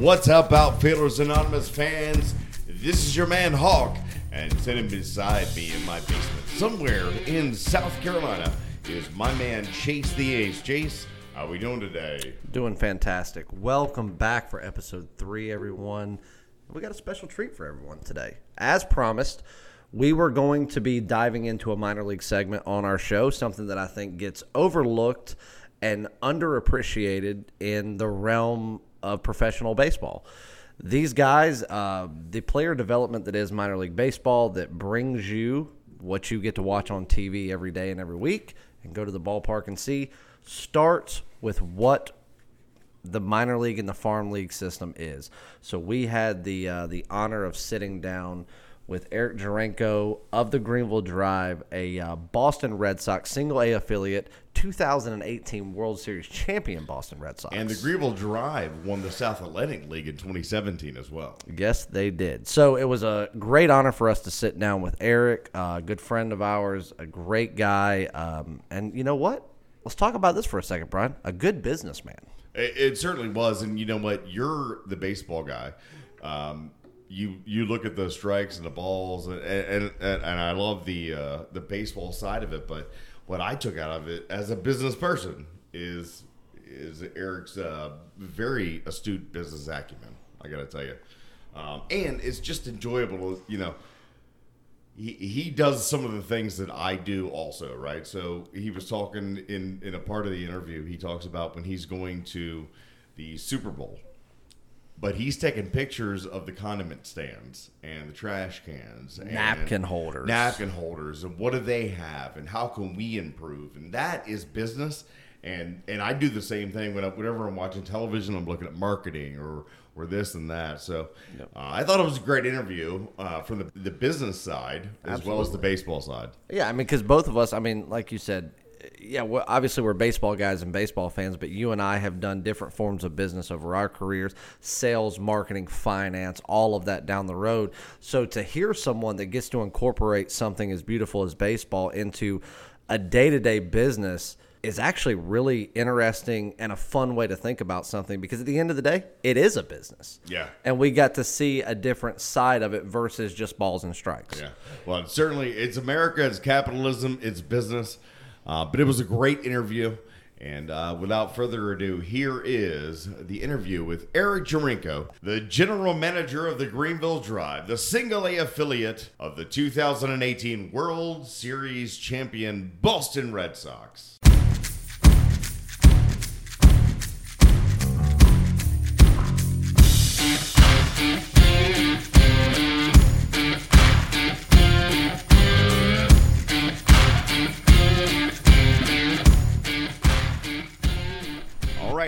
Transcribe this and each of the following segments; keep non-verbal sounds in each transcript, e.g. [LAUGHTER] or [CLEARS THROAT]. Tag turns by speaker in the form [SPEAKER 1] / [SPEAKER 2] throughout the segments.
[SPEAKER 1] What's up, Outfielders Anonymous fans? This is your man Hawk, and sitting beside me in my basement, somewhere in South Carolina, is my man Chase the Ace. Chase, how are we doing today?
[SPEAKER 2] Doing fantastic. Welcome back for episode three, everyone. We got a special treat for everyone today. As promised, we were going to be diving into a minor league segment on our show, something that I think gets overlooked and underappreciated in the realm of professional baseball. These guys, uh, the player development that is minor league baseball, that brings you what you get to watch on TV every day and every week and go to the ballpark and see, starts with what the minor league and the farm league system is. So we had the uh, the honor of sitting down with Eric Jarinko of the Greenville Drive, a uh, Boston Red Sox single A affiliate, 2018 World Series champion Boston Red Sox.
[SPEAKER 1] And the Greenville Drive won the South Atlantic League in 2017 as well.
[SPEAKER 2] Yes, they did. So it was a great honor for us to sit down with Eric, a good friend of ours, a great guy. Um, and you know what? Let's talk about this for a second, Brian. A good businessman.
[SPEAKER 1] It, it certainly was, and you know what? You're the baseball guy. Um, you you look at the strikes and the balls, and and, and, and I love the uh, the baseball side of it. But what I took out of it as a business person is is Eric's uh, very astute business acumen. I got to tell you, um, and it's just enjoyable. You know, he he does some of the things that I do also, right? So he was talking in in a part of the interview. He talks about when he's going to the Super Bowl but he's taking pictures of the condiment stands and the trash cans and
[SPEAKER 2] napkin holders.
[SPEAKER 1] napkin holders and what do they have and how can we improve? And that is business. And and I do the same thing when I, whenever I'm watching television I'm looking at marketing or or this and that. So yep. uh, I thought it was a great interview uh, from the, the business side as Absolutely. well as the baseball side.
[SPEAKER 2] Yeah I mean because both of us I mean like you said yeah, well, obviously we're baseball guys and baseball fans, but you and I have done different forms of business over our careers sales, marketing, finance, all of that down the road. So to hear someone that gets to incorporate something as beautiful as baseball into a day to day business is actually really interesting and a fun way to think about something because at the end of the day, it is a business.
[SPEAKER 1] Yeah.
[SPEAKER 2] And we got to see a different side of it versus just balls and strikes.
[SPEAKER 1] Yeah. Well, certainly it's America, it's capitalism, it's business. Uh, but it was a great interview. And uh, without further ado, here is the interview with Eric Jarinko, the general manager of the Greenville Drive, the single A affiliate of the 2018 World Series champion Boston Red Sox.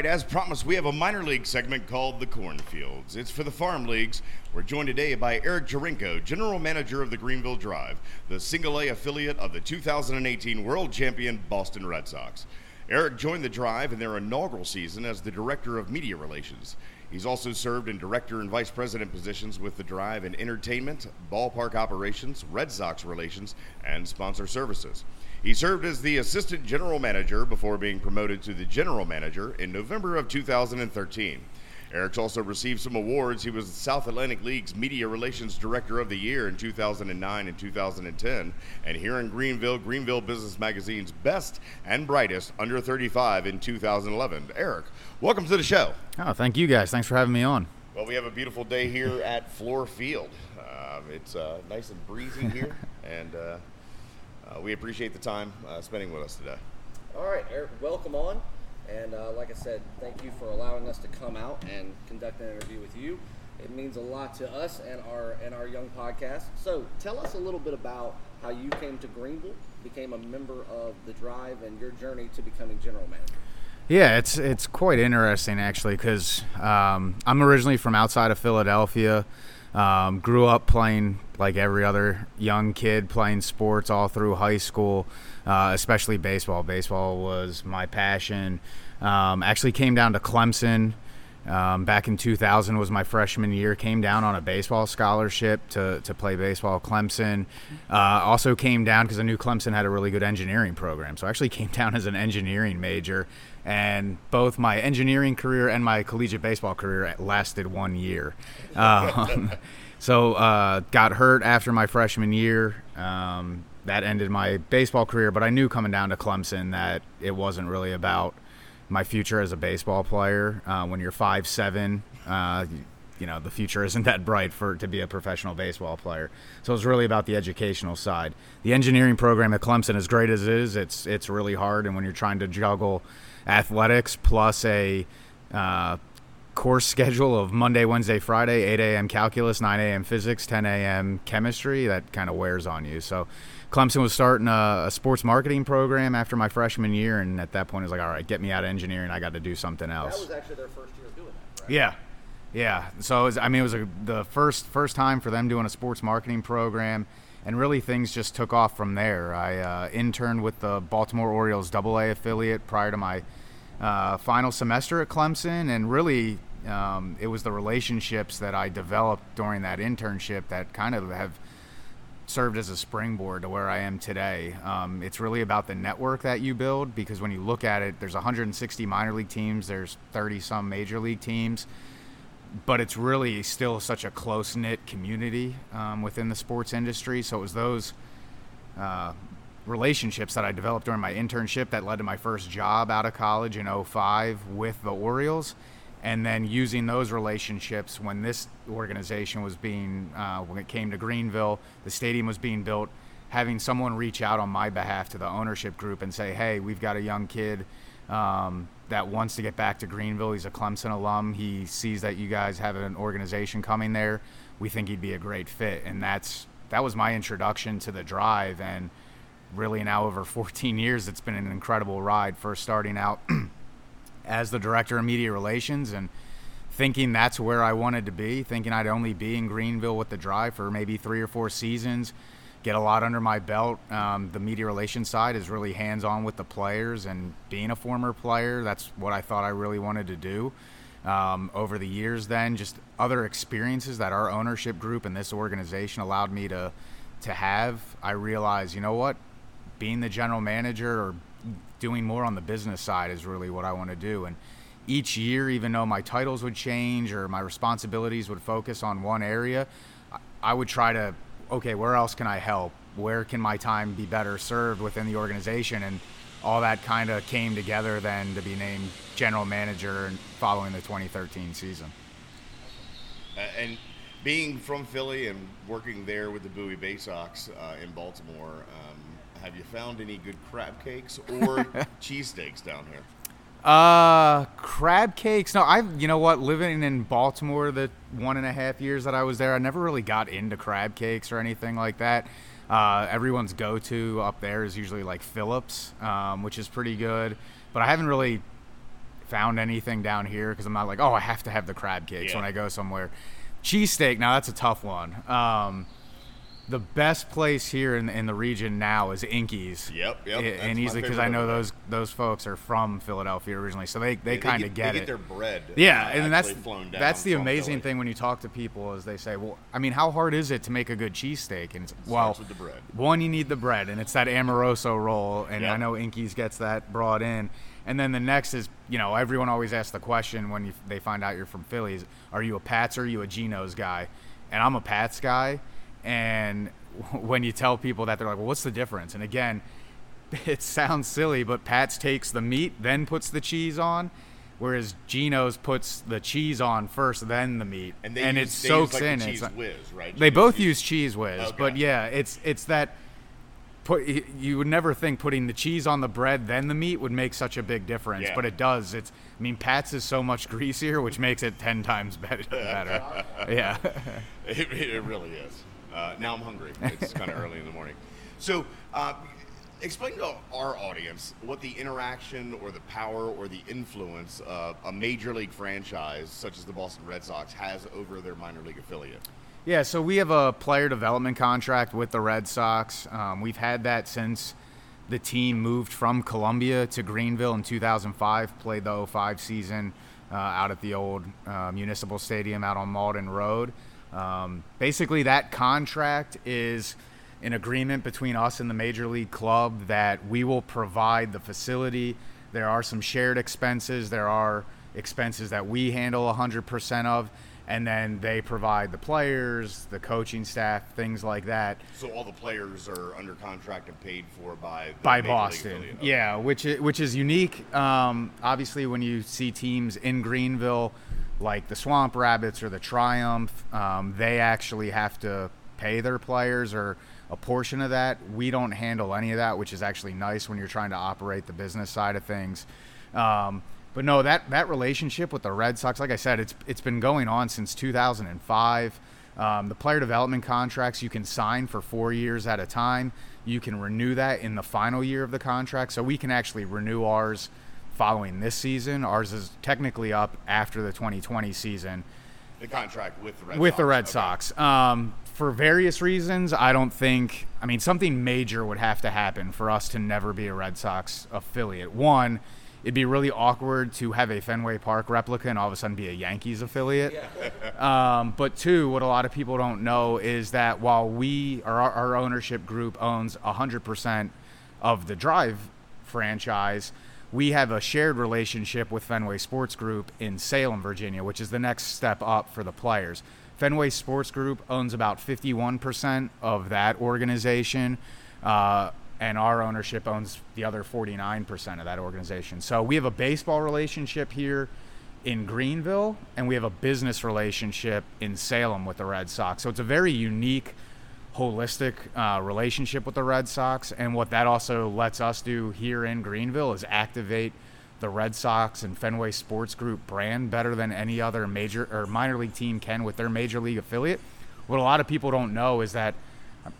[SPEAKER 1] Right, as promised, we have a minor league segment called the Cornfields. It's for the farm leagues. We're joined today by Eric Jarinko, general manager of the Greenville Drive, the single A affiliate of the 2018 world champion Boston Red Sox. Eric joined the Drive in their inaugural season as the director of media relations. He's also served in director and vice president positions with the Drive in entertainment, ballpark operations, Red Sox relations, and sponsor services. He served as the assistant general manager before being promoted to the general manager in November of 2013. Eric's also received some awards. He was the South Atlantic League's Media Relations Director of the Year in 2009 and 2010, and here in Greenville, Greenville Business Magazine's Best and Brightest Under 35 in 2011. Eric, welcome to the show.
[SPEAKER 3] Oh, thank you guys. Thanks for having me on.
[SPEAKER 1] Well, we have a beautiful day here at Fluor Field. Uh, it's uh, nice and breezy here, [LAUGHS] and uh, we appreciate the time uh, spending with us today.
[SPEAKER 2] All right, Eric, welcome on. And uh, like I said, thank you for allowing us to come out and conduct an interview with you. It means a lot to us and our and our young podcast. So tell us a little bit about how you came to Greenville, became a member of the Drive, and your journey to becoming general manager.
[SPEAKER 3] Yeah, it's it's quite interesting actually because um, I'm originally from outside of Philadelphia. Um, grew up playing like every other young kid, playing sports all through high school, uh, especially baseball. Baseball was my passion. Um, actually came down to Clemson Um, back in 2000 was my freshman year. Came down on a baseball scholarship to, to play baseball Clemson. Uh, also came down because I knew Clemson had a really good engineering program. So I actually [LAUGHS] came down as an engineering major. And both my engineering career and my collegiate baseball career lasted one year. [LAUGHS] Um, so uh, got hurt after my freshman year. Um, that ended my baseball career. But I knew coming down to Clemson that it wasn't really about my future as a baseball player. Uh, when you're five seven, uh, you know the future [LAUGHS] isn't that bright for to be a professional baseball player. So it's really about the educational side. The engineering program at Clemson, as great as it is, it's it's really hard. And when you're trying to juggle athletics plus a uh, course schedule of Monday, Wednesday, Friday, 8 a.m. calculus, 9 a.m. physics, 10 a.m. chemistry, that kind of wears on you. So Clemson was starting a, a, sports marketing program after my freshman year, and at that point, it was like, all right, get me out of engineering. I got to do something else.
[SPEAKER 2] That was actually their first year doing that. Right?
[SPEAKER 3] Yeah, yeah. So was, I mean, it was a, the first first time for them doing a sports marketing program, and really things just took off from there. I uh, interned with the Baltimore Orioles Double A affiliate prior to my uh, final semester at Clemson, and really. Um, it was the relationships that I developed during that internship that kind of have served as a springboard to where I am today. Um, it's really about the network that you build because when you look at it, there's 160 minor league teams, there's 30 some major league teams, but it's really still such a close knit community um, within the sports industry. So it was those uh, relationships that I developed during my internship that led to my first job out of college in 05 with the Orioles and then using those relationships when this organization was being uh, when it came to greenville the stadium was being built having someone reach out on my behalf to the ownership group and say hey we've got a young kid um, that wants to get back to greenville. He's a clemson alum. He sees that you guys have an organization coming there. We think he'd be a great fit. And that's that was my introduction to the drive and really now over [LAUGHS] 14 years it's been an incredible ride first starting out [CLEARS THROAT] as the director of media relations and thinking that's where I wanted to be, thinking I'd only be in Greenville with the drive for maybe three or four seasons, get a lot under my belt. Um, the media relations side is really hands on with the players, and being a former player, that's what I thought I really wanted to do. Um, over the years, then just other experiences that our ownership group and this organization allowed me to to have, I realized, you know what, being the general manager or doing more on the business side is really what I want to do. And each year, even though my titles would change or my responsibilities would focus on one area, I would try to, okay, where else can I help? Where can my time be better served within the organization? And all that kind of came together then to be named general manager following the 2013 season.
[SPEAKER 1] Uh, and being from Philly and working there with the Bowie Baysox uh, in Baltimore, um, have you found any good crab cakes [LAUGHS] or cheesesteaks down here?
[SPEAKER 3] Uh, crab cakes. No, I. You know what? Living in Baltimore, the one and a half years that I was there, I never really got into crab cakes or anything like that. Uh, everyone's go-to up there is usually like Phillips, um, which is pretty good. But I haven't really found anything down here because I'm not like, oh, I have to have the crab cakes yeah. when I go somewhere. Cheesesteak. Now that's a tough one. Um, the best place here in, in the region now is Inky's.
[SPEAKER 1] Yep, yep.
[SPEAKER 3] and easily because I know those those folks are from Philadelphia originally, so they, they, kind of get,
[SPEAKER 1] they
[SPEAKER 3] it.
[SPEAKER 1] Get their bread.
[SPEAKER 3] Yeah, and that's that's the amazing Philly. thing when you talk to people is they say, well, I mean, how hard is it to make a good cheesesteak? And it's, well, one you need the bread, and it's that Amoroso roll, and yep. I know Inky's gets that brought in. And then the next is, you know, everyone always asks the question when you, they find out you're from Philly: is, Are you a Pats or are you a Geno's guy? And I'm a Pats guy and [LAUGHS] when you tell people that, they're like, well, what's the difference? And again, [LAUGHS] it sounds silly, but Pat's takes the meat, then puts the cheese on, whereas Geno's puts the cheese on first, then the meat,
[SPEAKER 1] and,
[SPEAKER 3] and
[SPEAKER 1] use,
[SPEAKER 3] it soaks
[SPEAKER 1] like
[SPEAKER 3] in.
[SPEAKER 1] The Cheez Whiz, right?
[SPEAKER 3] They both use Cheez Whiz,
[SPEAKER 1] okay.
[SPEAKER 3] but yeah, it's it's that. Put you would never think putting the cheese on the bread then the meat would make such a big difference,
[SPEAKER 1] yeah.
[SPEAKER 3] but it does. It's I mean Pat's is so much [LAUGHS] greasier, which makes it ten times better. better. yeah,
[SPEAKER 1] it, it really is. Uh, now I'm hungry. It's [LAUGHS] kind of early in the morning. So, uh, explain to our audience what the interaction or the power or the influence of a major league franchise such as the Boston Red Sox has over their minor league affiliate.
[SPEAKER 3] Yeah, so we have a player development contract with the Red Sox. Um, we've had that since the team moved from Columbia to Greenville in 2005, played the 05 season uh, out at the old uh, municipal stadium out on Mauldin Road. Um, basically, that contract is an agreement between us and the major league club that we will provide the facility. There are some shared expenses. There are expenses that we handle 100% of and then they provide the players, the coaching staff, things like that.
[SPEAKER 1] So all the players are under contract and paid for by
[SPEAKER 3] by Boston. Yeah, which is, which is unique. Um, obviously, when you see teams in Greenville, like the Swamp Rabbits or the Triumph, um, they actually have to pay their players or a portion of that. We don't handle any of that, which is actually nice when you're trying to operate the business side of things. Um, but no, that that relationship with the Red Sox, like I said, it's it's been going on since 2005. Um, the player development contracts you can sign for four years at a time. You can renew that in the final year of the contract, so we can actually renew ours following this season. Ours is technically up after the 2020 season.
[SPEAKER 1] The contract with the Red
[SPEAKER 3] with
[SPEAKER 1] Sox.
[SPEAKER 3] the Red
[SPEAKER 1] okay.
[SPEAKER 3] Sox. Um, for various reasons, I don't think. I mean, something major would have to happen for us to never be a Red Sox affiliate. One it'd be really awkward to have a Fenway Park replica and all of a sudden be a Yankees affiliate. [LAUGHS] Um, but two, what a lot of people don't know is that while we, or our, our ownership group owns 100% of the Drive franchise, we have a shared relationship with Fenway Sports Group in Salem, Virginia, which is the next step up for the players. Fenway Sports Group owns about 51% of that organization. Uh, and our ownership owns the other 49% of that organization. So we have a baseball relationship here in Greenville, and we have a business relationship in Salem with the Red Sox. So it's a very unique, holistic uh, relationship with the Red Sox. And what that also lets us do here in Greenville is activate the Red Sox and Fenway Sports Group brand better than any other major or minor league team can with their major league affiliate. What a lot of people don't know is that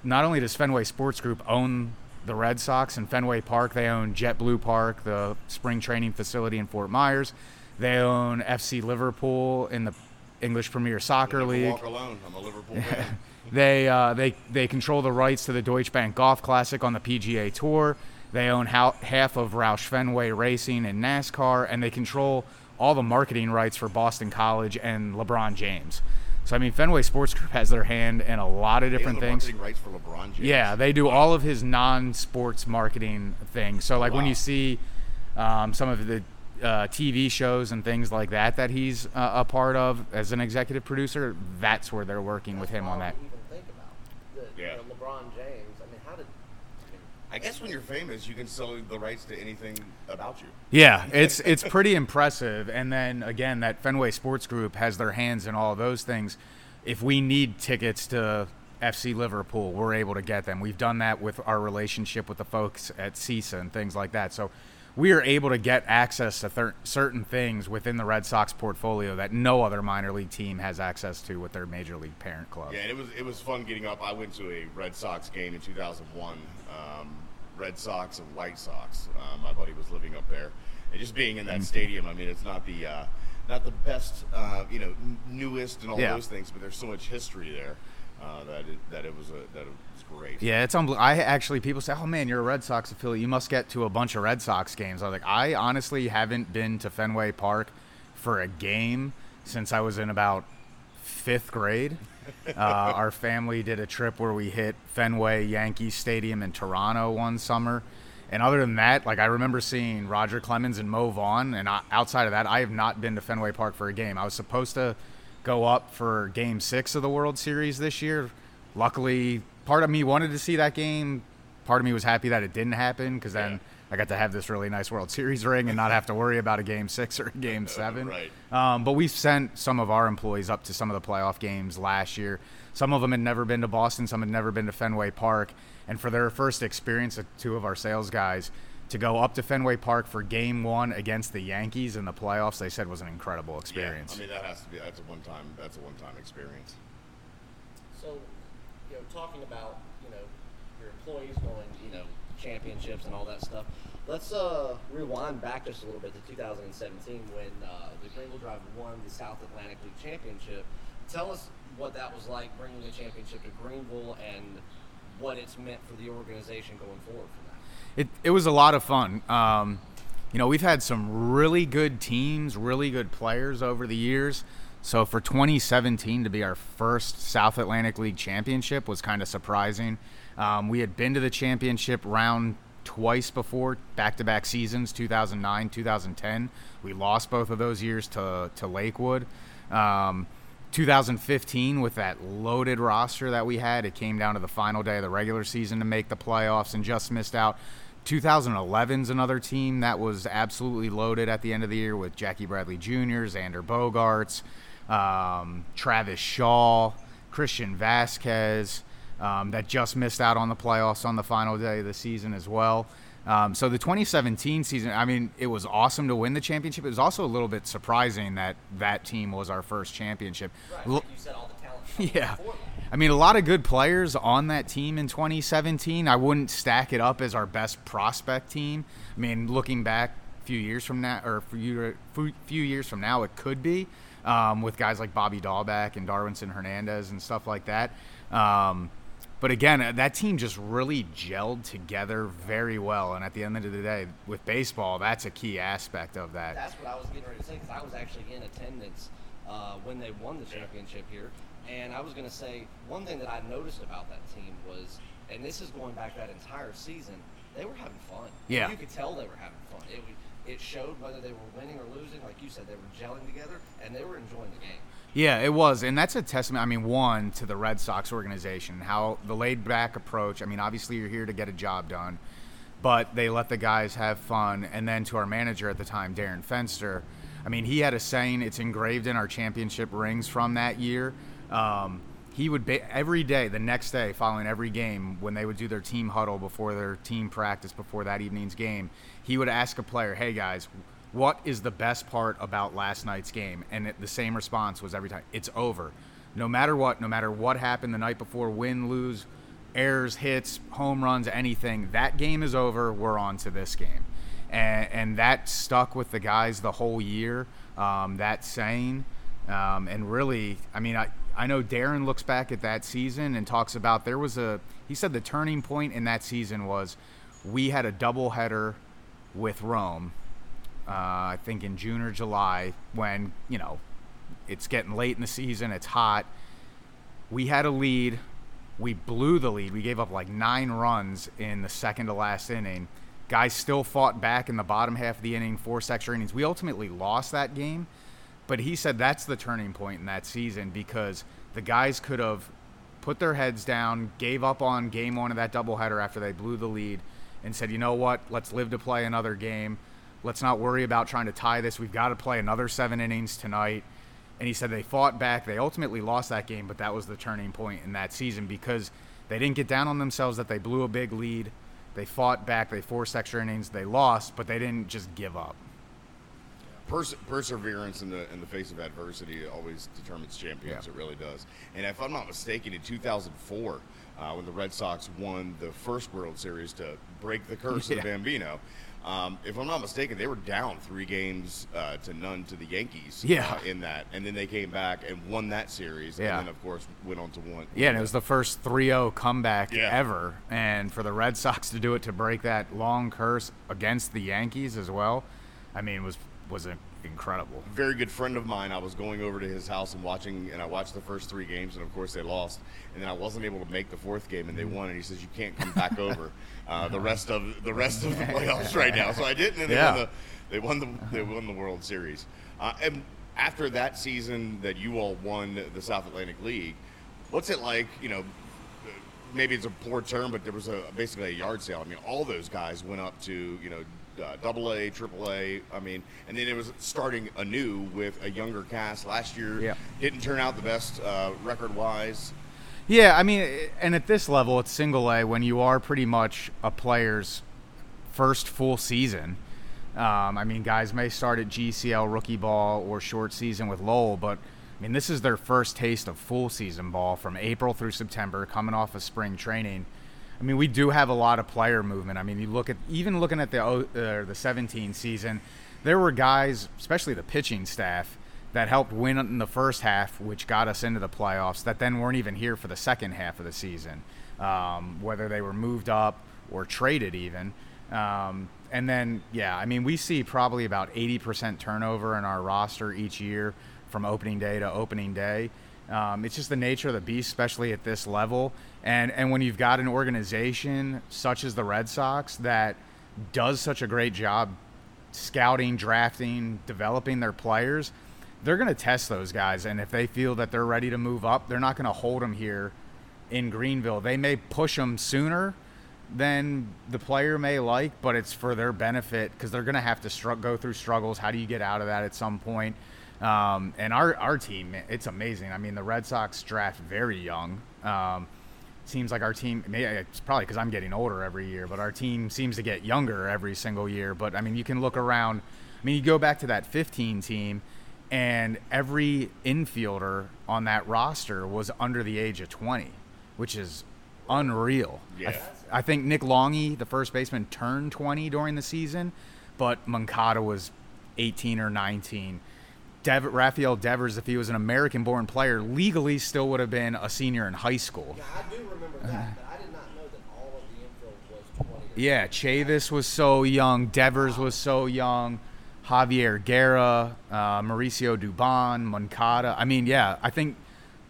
[SPEAKER 3] not only does Fenway Sports Group own the Red Sox and Fenway Park. They own JetBlue Park, the spring training facility in Fort Myers. They own FC Liverpool in the English Premier Soccer League.
[SPEAKER 1] Walk alone. I'm a Liverpool fan. [LAUGHS]
[SPEAKER 3] They uh, they they control the rights to the Deutsche Bank Golf Classic on the PGA Tour. They own how, half of Roush Fenway Racing and NASCAR, and they control all the marketing rights for Boston College and LeBron James. So I mean, Fenway Sports Group has their hand in a lot of different things.
[SPEAKER 1] marketing rights for LeBron James.
[SPEAKER 3] Yeah, they do all of his non-sports marketing things. So like when you see um, some of the uh, TV shows and things like that that he's uh, a part of as an executive producer, that's where they're working with him on that.
[SPEAKER 2] Even think about the,
[SPEAKER 1] Yeah.
[SPEAKER 2] LeBron James. I mean, how did? I
[SPEAKER 1] I guess when you're famous, you can sell the rights to anything about you.
[SPEAKER 3] Yeah, it's it's pretty [LAUGHS] impressive. And then again, that Fenway Sports Group has their hands in all of those things. If we need tickets to FC Liverpool, we're able to get them. We've done that with our relationship with the folks at CISA and things like that. So we are able to get access to thir- certain things within the Red Sox portfolio that no other minor league team has access to with their major league parent club.
[SPEAKER 1] Yeah, it was it was fun getting up. I went to a Red Sox game in 2001. Um, Red Sox and White Sox. Uh, my buddy was living up there, and just being in that
[SPEAKER 3] Mm-hmm.
[SPEAKER 1] stadium. I mean, it's not the uh, not the best, uh, you know, newest and all
[SPEAKER 3] Yeah.
[SPEAKER 1] those things, but there's so much history there uh, that it, that it was a, that it great.
[SPEAKER 3] Yeah, it's unbelievable. I actually people say, "Oh man, you're a Red Sox affiliate. You must get to a bunch of Red Sox games." I was like, I honestly haven't been to Fenway Park for a game since I was in about fifth grade. [LAUGHS] Uh, our family did a trip where we hit Fenway Yankee Stadium in Toronto one summer. And other than that, like I remember seeing Roger Clemens and Mo Vaughn, and I, outside of that, I have not been to Fenway Park for a game. I was supposed to go up for Game Six of the World Series this year. Luckily, part of me wanted to see that game. Part of me was happy that it didn't happen because then
[SPEAKER 1] Yeah.
[SPEAKER 3] I got to have this really nice World Series ring and not have to worry about a Game Six or a Game [LAUGHS] Seven.
[SPEAKER 1] Right.
[SPEAKER 3] Um, but we've sent some of our employees up to some of the playoff games last year. Some of them had never been to Boston, some had never been to Fenway Park. And for their first experience, uh, two of our sales guys, to go up to Fenway Park for game one against the Yankees in the playoffs, they said was an incredible experience.
[SPEAKER 1] Yeah, I mean, that has to be that's a one time that's a one time experience.
[SPEAKER 2] so, you know, talking about you know your employees going, you know, championships and all that stuff. Let's uh, rewind back just a little bit to 2017 when uh, the Greenville Drive won the South Atlantic League Championship. Tell us what that was like bringing the championship to Greenville and what it's meant for the organization going forward from that.
[SPEAKER 3] it, it was a lot of fun. Um, You know, we've had some really good teams, really good players over the years. So for 2017 to be our first South Atlantic League championship was kind of surprising. Um, we had been to the championship round twice before, back-to-back seasons, 2009, 2010. We lost both of those years to to Lakewood. Um, 2015 with that loaded roster that we had, it came down to the final day of the regular season to make the playoffs and just missed out. 2011's another team that was absolutely loaded at the end of the year with Jackie Bradley Jr., Xander Bogaerts, um, Travis Shaw, Christian Vazquez, um, that just missed out on the playoffs on the final day of the season as well. Um, so the 2017 season, I mean, it was awesome to win the championship. It was also a little bit surprising that that team was our first championship.
[SPEAKER 2] Right, like you said, all the talent. [LAUGHS]
[SPEAKER 3] Yeah. I mean, a lot of good players on that team in 2017. I wouldn't stack it up as our best prospect team. I mean, looking back a few years from now, or a few, few years from now, it could be um, with guys like Bobby Dalbec and Darwinson Hernandez and stuff like that. Um, but again, uh, that team just really gelled together very well. And at the end of the day, with baseball, that's a key aspect of that.
[SPEAKER 2] That's what I was getting ready to say because I was actually in attendance uh, when they won the championship here. And I was going to say one thing that I noticed about that team was, and this is going back that entire season, they were having fun.
[SPEAKER 3] Yeah.
[SPEAKER 2] You could tell they were having fun. It, it showed whether they were winning or losing. Like you said, they were gelling together and they were enjoying the game.
[SPEAKER 3] Yeah, it was, and that's a testament. I mean, one to the Red Sox organization, how the laid back approach. I mean, obviously you're here to get a job done, but they let the guys have fun. And then to our manager at the time, Darren Fenster. I mean, he had a saying. It's engraved in our championship rings from that year. Um, he would every day, the next day, following every game, when they would do their team huddle before their team practice before that evening's game, he would ask a player, "Hey guys, what is the best part about last night's game? And it, the same response was every time, it's over. No matter what, no matter what happened the night before, win, lose, errors, hits, home runs, anything, that game is over. We're on to this game. And, and that stuck with the guys the whole year, um, that saying. Um, and really, I mean, I, I know Darren looks back at that season and talks about there was a, he said the turning point in that season was we had a doubleheader with Rome uh, I think in June or July, when you know it's getting late in the season, it's hot. We had a lead. We blew the lead. We gave up like nine runs in the second to last inning. Guys still fought back in the bottom half of the inning, forced extra innings. We ultimately lost that game, but he said that's the turning point in that season because the guys could have put their heads down, gave up on game one of that doubleheader after they blew the lead, and said, you know what, let's live to play another game. Let's not worry about trying to tie this. We've got to play another seven innings tonight. And he said they fought back. They ultimately lost that game, but that was the turning point in that season because they didn't get down on themselves that they blew a big lead. They fought back. They forced extra innings. They lost, but they didn't just give up.
[SPEAKER 1] Pers- perseverance in the in the face of adversity always determines champions.
[SPEAKER 3] Yeah.
[SPEAKER 1] It really does. And if I'm not mistaken, in 2004, uh, when the Red Sox won the first World Series to break the curse [LAUGHS]
[SPEAKER 3] Yeah.
[SPEAKER 1] of the Bambino, um, if I'm not mistaken, they were down three games uh, to none to the Yankees.
[SPEAKER 3] Yeah.
[SPEAKER 1] uh, in that, and then they came back and won that series.
[SPEAKER 3] Yeah.
[SPEAKER 1] And then of course went on to win.
[SPEAKER 3] Yeah, and it was the first 3-0 comeback
[SPEAKER 1] Yeah.
[SPEAKER 3] ever, and for the Red Sox to do it to break that long curse against the Yankees as well, I mean, was was incredible.
[SPEAKER 1] very good friend of mine. I was going over to his house and watching, and I watched the first three games, and of course they lost. And then I wasn't able to make the fourth game, and they won. And he says you can't come back [LAUGHS] over uh, the rest of the rest of the playoffs right now. So I didn't, and they
[SPEAKER 3] Yeah.
[SPEAKER 1] won the they won the they won the World Series. Uh, and after that season that you all won the South Atlantic League, what's it like? You know, maybe it's a poor term, but there was a basically a yard sale. I mean, all those guys went up to you know uh, double A, triple A. I mean, and then it was starting anew with a younger cast. Last year
[SPEAKER 3] Yeah.
[SPEAKER 1] didn't turn out the best uh, record wise.
[SPEAKER 3] Yeah, I mean, and at this level, it's single A when you are pretty much a player's first full season. Um, I mean, guys may start at GCL rookie ball or short season with Lowell, but I mean, this is their first taste of full season ball from April through September, coming off of spring training. I mean, we do have a lot of player movement. I mean, you look at even looking at the uh, the 17 season, there were guys, especially the pitching staff, that helped win in the first half, which got us into the playoffs. That then weren't even here for the second half of the season, um, whether they were moved up or traded even. Um, and then, yeah, I mean, we see probably about 80% turnover in our roster each year from opening day to opening day. Um, it's just the nature of the beast, especially at this level. And and when you've got an organization such as the Red Sox that does such a great job scouting, drafting, developing their players, they're going to test those guys. And if they feel that they're ready to move up, they're not going to hold them here in Greenville. They may push them sooner than the player may like, but it's for their benefit because they're going to have to str- go through struggles. How do you get out of that at some point? Um, and our, our team, it's amazing. I mean, the Red Sox draft very young. Um, seems like our team, it's probably because I'm getting older every year, but our team seems to get younger every single year. But I mean, you can look around. I mean, you go back to that 15 team, and every infielder on that roster was under the age of 20, which is unreal.
[SPEAKER 1] Yeah.
[SPEAKER 3] I, th- I think Nick Longhi, the first baseman, turned 20 during the season, but Moncada was 18 or 19. Dev- Rafael Devers, if he was an American-born player, legally still would have been a senior in high school.
[SPEAKER 2] Yeah, I do remember that, but I did not know that all of the infield was 20.
[SPEAKER 3] Yeah, Chavis was so young. Devers was so young. Javier Guerra, uh, Mauricio Dubon, Moncada. I mean, yeah, I think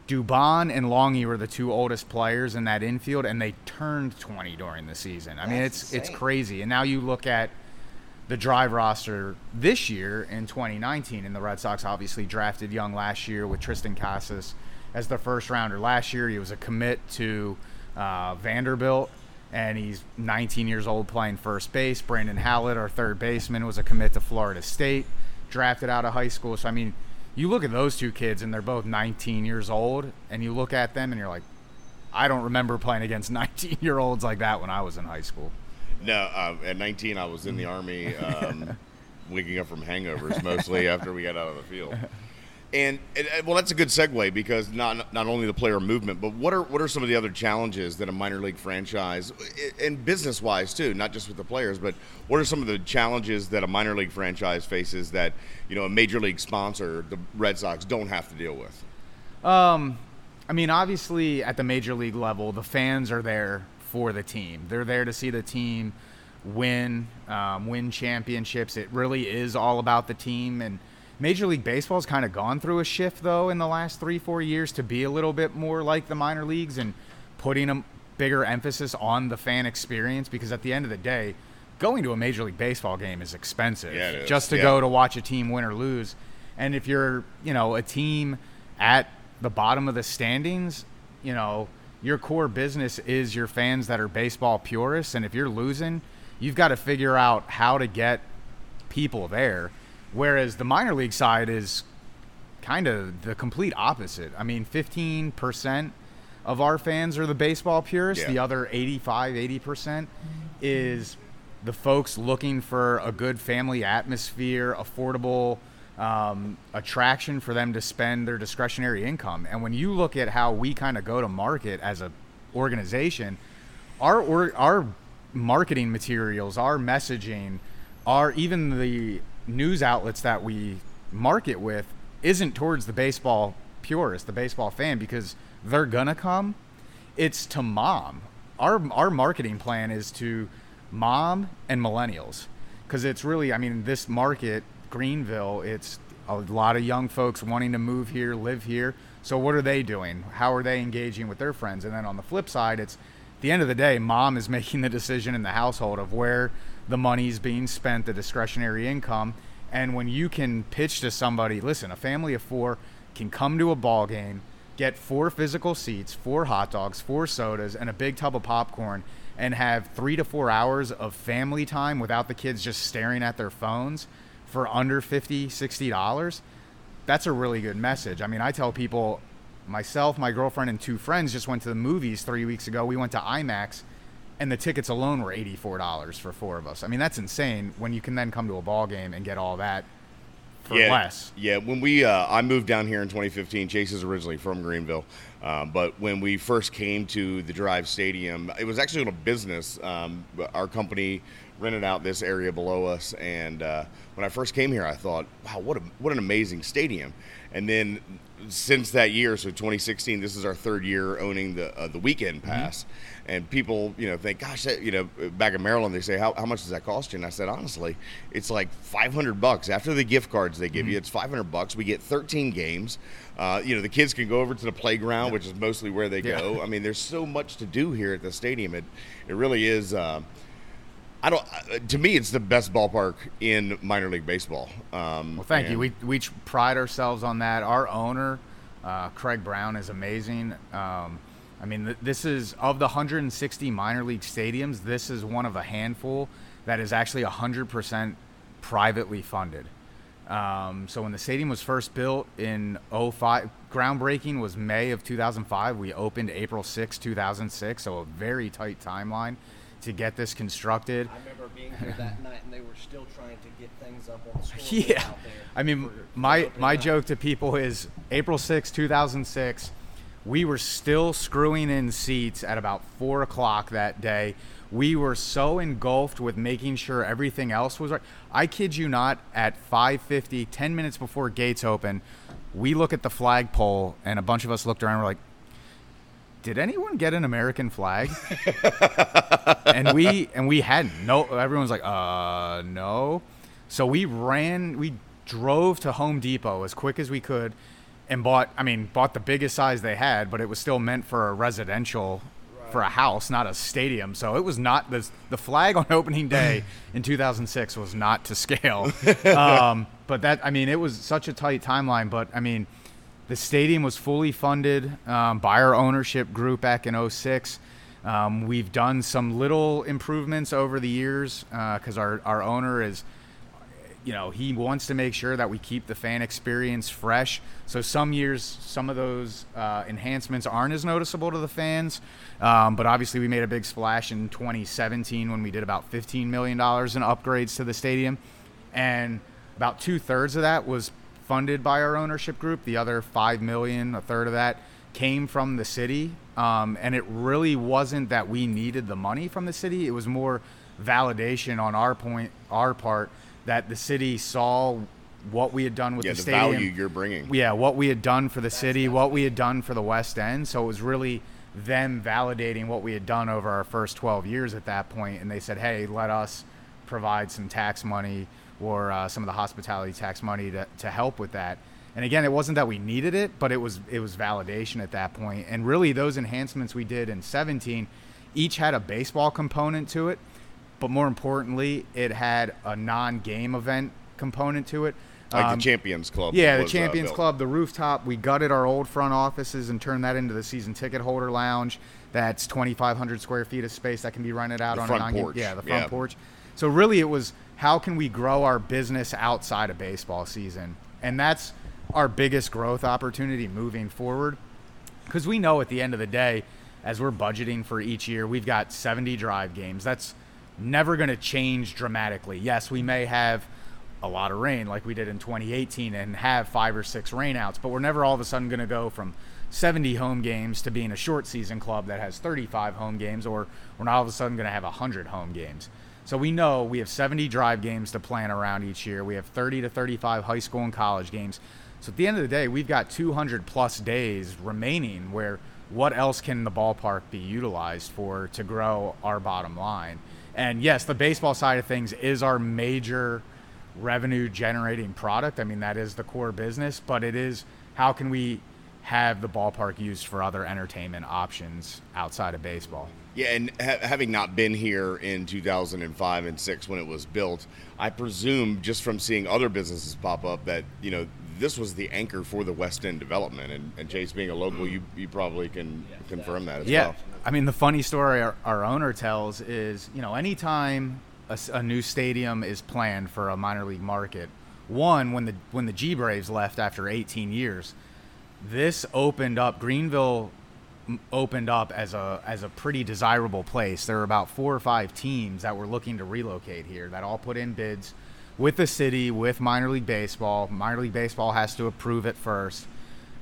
[SPEAKER 3] Dubon and Longhi were the two oldest players in that infield, and they turned 20 during the season. I mean,
[SPEAKER 2] That's
[SPEAKER 3] it's it's
[SPEAKER 2] insane.
[SPEAKER 3] crazy. And now you look at the drive roster this year in 2019, and the Red Sox obviously drafted young last year with Triston Casas as the first rounder. Last year, he was a commit to uh, Vanderbilt, and he's 19 years old playing first base. Brandon Howlett, our third baseman, was a commit to Florida State, drafted out of high school. So, I mean, you look at those two kids, and they're both 19 years old, and you look at them, and you're like, I don't remember playing against [LAUGHS] 19 year olds like that when I was in high school.
[SPEAKER 1] No, uh, at 19, I was in the army, um, [LAUGHS] waking up from hangovers mostly after we got out of the field. And, and and, well, that's a good segue because not not only the player movement, but what are what are some of the other challenges that a minor league franchise, and business wise too, not just with the players, but what are some of the challenges that a minor league franchise faces that you know a major league sponsor, the Red Sox, don't have to deal with?
[SPEAKER 3] Um, I mean, obviously, at the major league level, the fans are there for the team. They're there to see the team win, um, win championships. It really is all about the team. And Major League Baseball's kind of gone through a shift, though, in the last three, four years to be a little bit more like the minor leagues and putting a bigger emphasis on the fan experience. Because at the end of the day, going to a Major League Baseball game is expensive.
[SPEAKER 1] Yeah, is.
[SPEAKER 3] Just to
[SPEAKER 1] Yeah.
[SPEAKER 3] go to watch a team win or lose. And if you're, you know, a team at the bottom of the standings, you know, your core business is your fans that are baseball purists. And if you're losing, you've got to figure out how to get people there. Whereas the minor league side is kind of the complete opposite. I mean, 15% of our fans are the baseball purists.
[SPEAKER 1] Yeah.
[SPEAKER 3] The other 85, 80% is the folks looking for a good family atmosphere, affordable um, attraction for them to spend their discretionary income. And when you look at how we kind of go to market as a organization, our or, our marketing materials, our messaging, our even the news outlets that we market with isn't towards the baseball purist, the baseball fan, because they're gonna come. It's to mom. Our our marketing plan is to mom and millennials, because it's really, I mean, this market, Greenville, it's a lot of young folks wanting to move here, live here. So what are they doing? How are they engaging with their friends? And then on the flip side, it's the end of the day, mom is [LAUGHS] making the decision in the household of where the money's being spent, the discretionary income. And when you can pitch to somebody, listen, a family of four can come to a ball game, get four physical seats, four hot dogs, four sodas, and a big tub of popcorn, and have three to four hours of family time without the kids just staring at their phones for under 50 60 dollars that's a really good message i mean i tell people myself my girlfriend and two friends just went to the movies three weeks ago we went to imax and the tickets alone were $84 for four of us i mean that's insane when you can then come to a ball game and get all that for
[SPEAKER 1] yeah,
[SPEAKER 3] less
[SPEAKER 1] Yeah, when we uh, I moved down here in 2015. Chase is originally from Greenville, um, but when we first came to the Drive Stadium, it was actually on a business. Um, our company rented out this area below us. And uh, when I first came here, I thought, wow, what a, what an amazing stadium. And then since that year, so 2016, this is our third year owning the uh, the weekend pass. And people, you know, think, gosh, that, you know, back in Maryland, they say, how, how much does that cost you? And I said, honestly, it's like 500 bucks after the gift cards they give you. It's 500 bucks. We get 13 games. Uh, you know, the kids can go over to the playground, which is mostly where they go. I mean, there's so much to do here at the stadium. It it really is. Uh, I don't. Uh, to me, it's the best ballpark in minor league baseball. Um,
[SPEAKER 3] Well, thank you. We we pride ourselves on that. Our owner, uh, Craig Brown, is amazing. Um, I mean, th- this is of the 160 minor league stadiums. This is one of a handful that is actually 100% privately funded. Um, so when the stadium was first built in 05, groundbreaking was May of 2005. We opened April 6, 2006. So a very tight timeline to get this constructed.
[SPEAKER 2] I remember being here that night, and they were still trying to get things up on the scoreboard [LAUGHS]
[SPEAKER 3] Yeah.
[SPEAKER 2] out there.
[SPEAKER 3] I mean,
[SPEAKER 2] for-
[SPEAKER 3] my my
[SPEAKER 2] up.
[SPEAKER 3] joke to people is April 6, 2006. We were still screwing in seats at about four o'clock that day. We were so engulfed with making sure everything else was right. I kid you not, at 5:50, 10 minutes before gates open, we look at the flagpole, and a bunch of us looked around. and We're like, "Did anyone get an American flag?" [LAUGHS] and we and we hadn't. No, everyone's like, uh, no. So we ran, we drove to Home Depot as quick as we could, and bought. I mean, bought the biggest size they had, but it was still meant for a residential, for a house, not a stadium. So it was not the the flag on opening day [LAUGHS] in 2006 was not to scale. [LAUGHS] um, but that, I mean, it was such a tight timeline. But I mean. The stadium was fully funded um, by our ownership group back in 06. Um, we've done some little improvements over the years because our, our owner is, you know, he wants to make sure that we keep the fan experience fresh. So some years, some of those uh, enhancements aren't as noticeable to the fans. Um, but obviously, we made a big splash in 2017 when we did about $15 million in upgrades to the stadium. And about two thirds of that was funded by our ownership group. The other five million, a third of that, came from the city. Um, and it really wasn't that we needed the money from the city. It was more validation on our point, our part, that the city saw what we had done with
[SPEAKER 1] yeah,
[SPEAKER 3] the
[SPEAKER 1] the
[SPEAKER 3] stadium.
[SPEAKER 1] value you're bringing.
[SPEAKER 3] Yeah, what we had done for the city, what we had done for the West End. So it was really them validating what we had done over our first 12 years at that point. And they said, hey, let us provide some tax money or uh, some of the hospitality tax money to, to help with that. And again, it wasn't that we needed it, but it was it was validation at that point. And really, those enhancements we did in 17 each had a baseball component to it, but more importantly, it had a non-game event component to it.
[SPEAKER 1] like
[SPEAKER 3] Um,
[SPEAKER 1] the Champions Club.
[SPEAKER 3] yeah, the
[SPEAKER 1] was, uh,
[SPEAKER 3] Champions
[SPEAKER 1] built.
[SPEAKER 3] Club, the rooftop. We gutted our old front offices and turned that into the season ticket holder lounge. That's 2,500 square feet of space that can be rented out
[SPEAKER 1] The
[SPEAKER 3] on
[SPEAKER 1] front
[SPEAKER 3] a non
[SPEAKER 1] porch,
[SPEAKER 3] Yeah, the front
[SPEAKER 1] yeah.
[SPEAKER 3] porch. So really, it was how can we grow our business outside of baseball season, and that's our biggest growth opportunity moving forward. Because we know at the end of the day, as we're budgeting for each year, we've got 70 drive games. That's never going to change dramatically. Yes, we may have a lot of rain like we did in 2018 and have five or six rainouts, but we're never all of a sudden going to go from 70 home games to being a short season club that has 35 home games, or we're not all of a sudden going to have 100 home games. So we know we have 70 drive games to plan around each year. We have 30 to 35 high school and college games. So at the end of the day, we've got 200 plus days remaining where what else can the ballpark be utilized for to grow our bottom line? And yes, the baseball side of things is our major revenue generating product. I mean, that is the core business, but it is how can we have the ballpark used for other entertainment options outside of baseball?
[SPEAKER 1] Yeah, and ha- having not been here in 2005 and 6 when it was built, I presume just from seeing other businesses pop up that, you know, this was the anchor for the West End development. And, and Chase, being a local, you, you probably can confirm that as
[SPEAKER 3] yeah.
[SPEAKER 1] well.
[SPEAKER 3] I mean, the funny story our, our owner tells is, you know, anytime a new stadium is planned for a minor league market, one when the when the G Braves left after 18 years, this opened up Greenville opened up as a as a pretty desirable place. There were about four or five teams that were looking to relocate here that all put in bids with the city, with minor league baseball. Minor league baseball has to approve it first.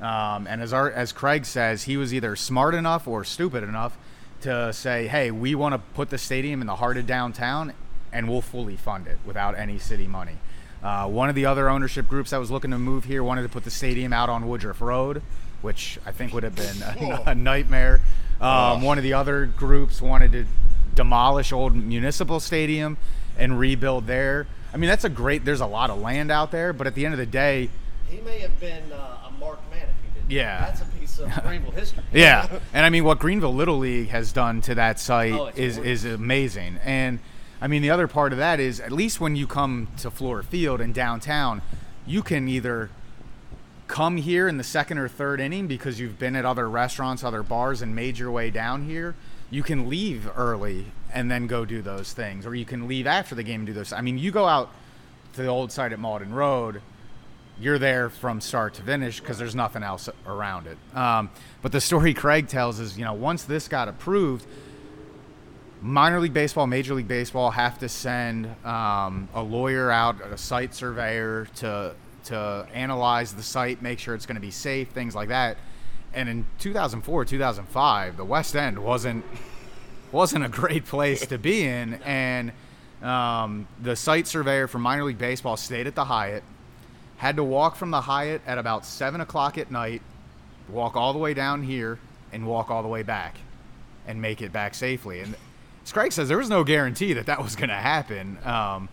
[SPEAKER 3] Um, and as our, as Craig says, he was either smart enough or stupid enough to say, "Hey, we want to put the stadium in the heart of downtown." and we'll fully fund it without any city money. Uh, one of the other ownership groups that was looking to move here wanted to put the stadium out on Woodruff Road, which I think would have been a, [LAUGHS] a nightmare. Um, one of the other groups wanted to demolish old municipal stadium and rebuild there. I mean, that's a great. There's a lot of land out there, but at the end of the day,
[SPEAKER 2] He may have been uh, a marked man if he didn't.
[SPEAKER 3] Yeah.
[SPEAKER 2] That's a piece of [LAUGHS] Greenville history.
[SPEAKER 3] Yeah, and I mean what Greenville Little League has done to that site
[SPEAKER 2] Oh,
[SPEAKER 3] is
[SPEAKER 2] gorgeous.
[SPEAKER 3] is amazing. And I mean the other part of that is at least when you come to Fluor Field in downtown, you can either come here in the second or third inning because you've been at other restaurants, other bars, and made your way down here. You can leave early and then go do those things, or you can leave after the game and do those. I mean, you go out to the old site at Mauldin Road, you're there from start to finish because there's nothing else around it. Um, but the story Craig tells is, you know, once this got approved, minor league baseball, major league baseball have to send um, a lawyer out, a site surveyor to to analyze the site, make sure it's going to be safe, things like that. And in 2004, 2005, the West End wasn't [LAUGHS] wasn't a great place to be in, [LAUGHS] and um, the site surveyor for minor league baseball stayed at the Hyatt, had to walk from the Hyatt at about seven o'clock at night, walk all the way down here, and walk all the way back, and make it back safely. And Craig says there was no guarantee that that was going to happen. Um,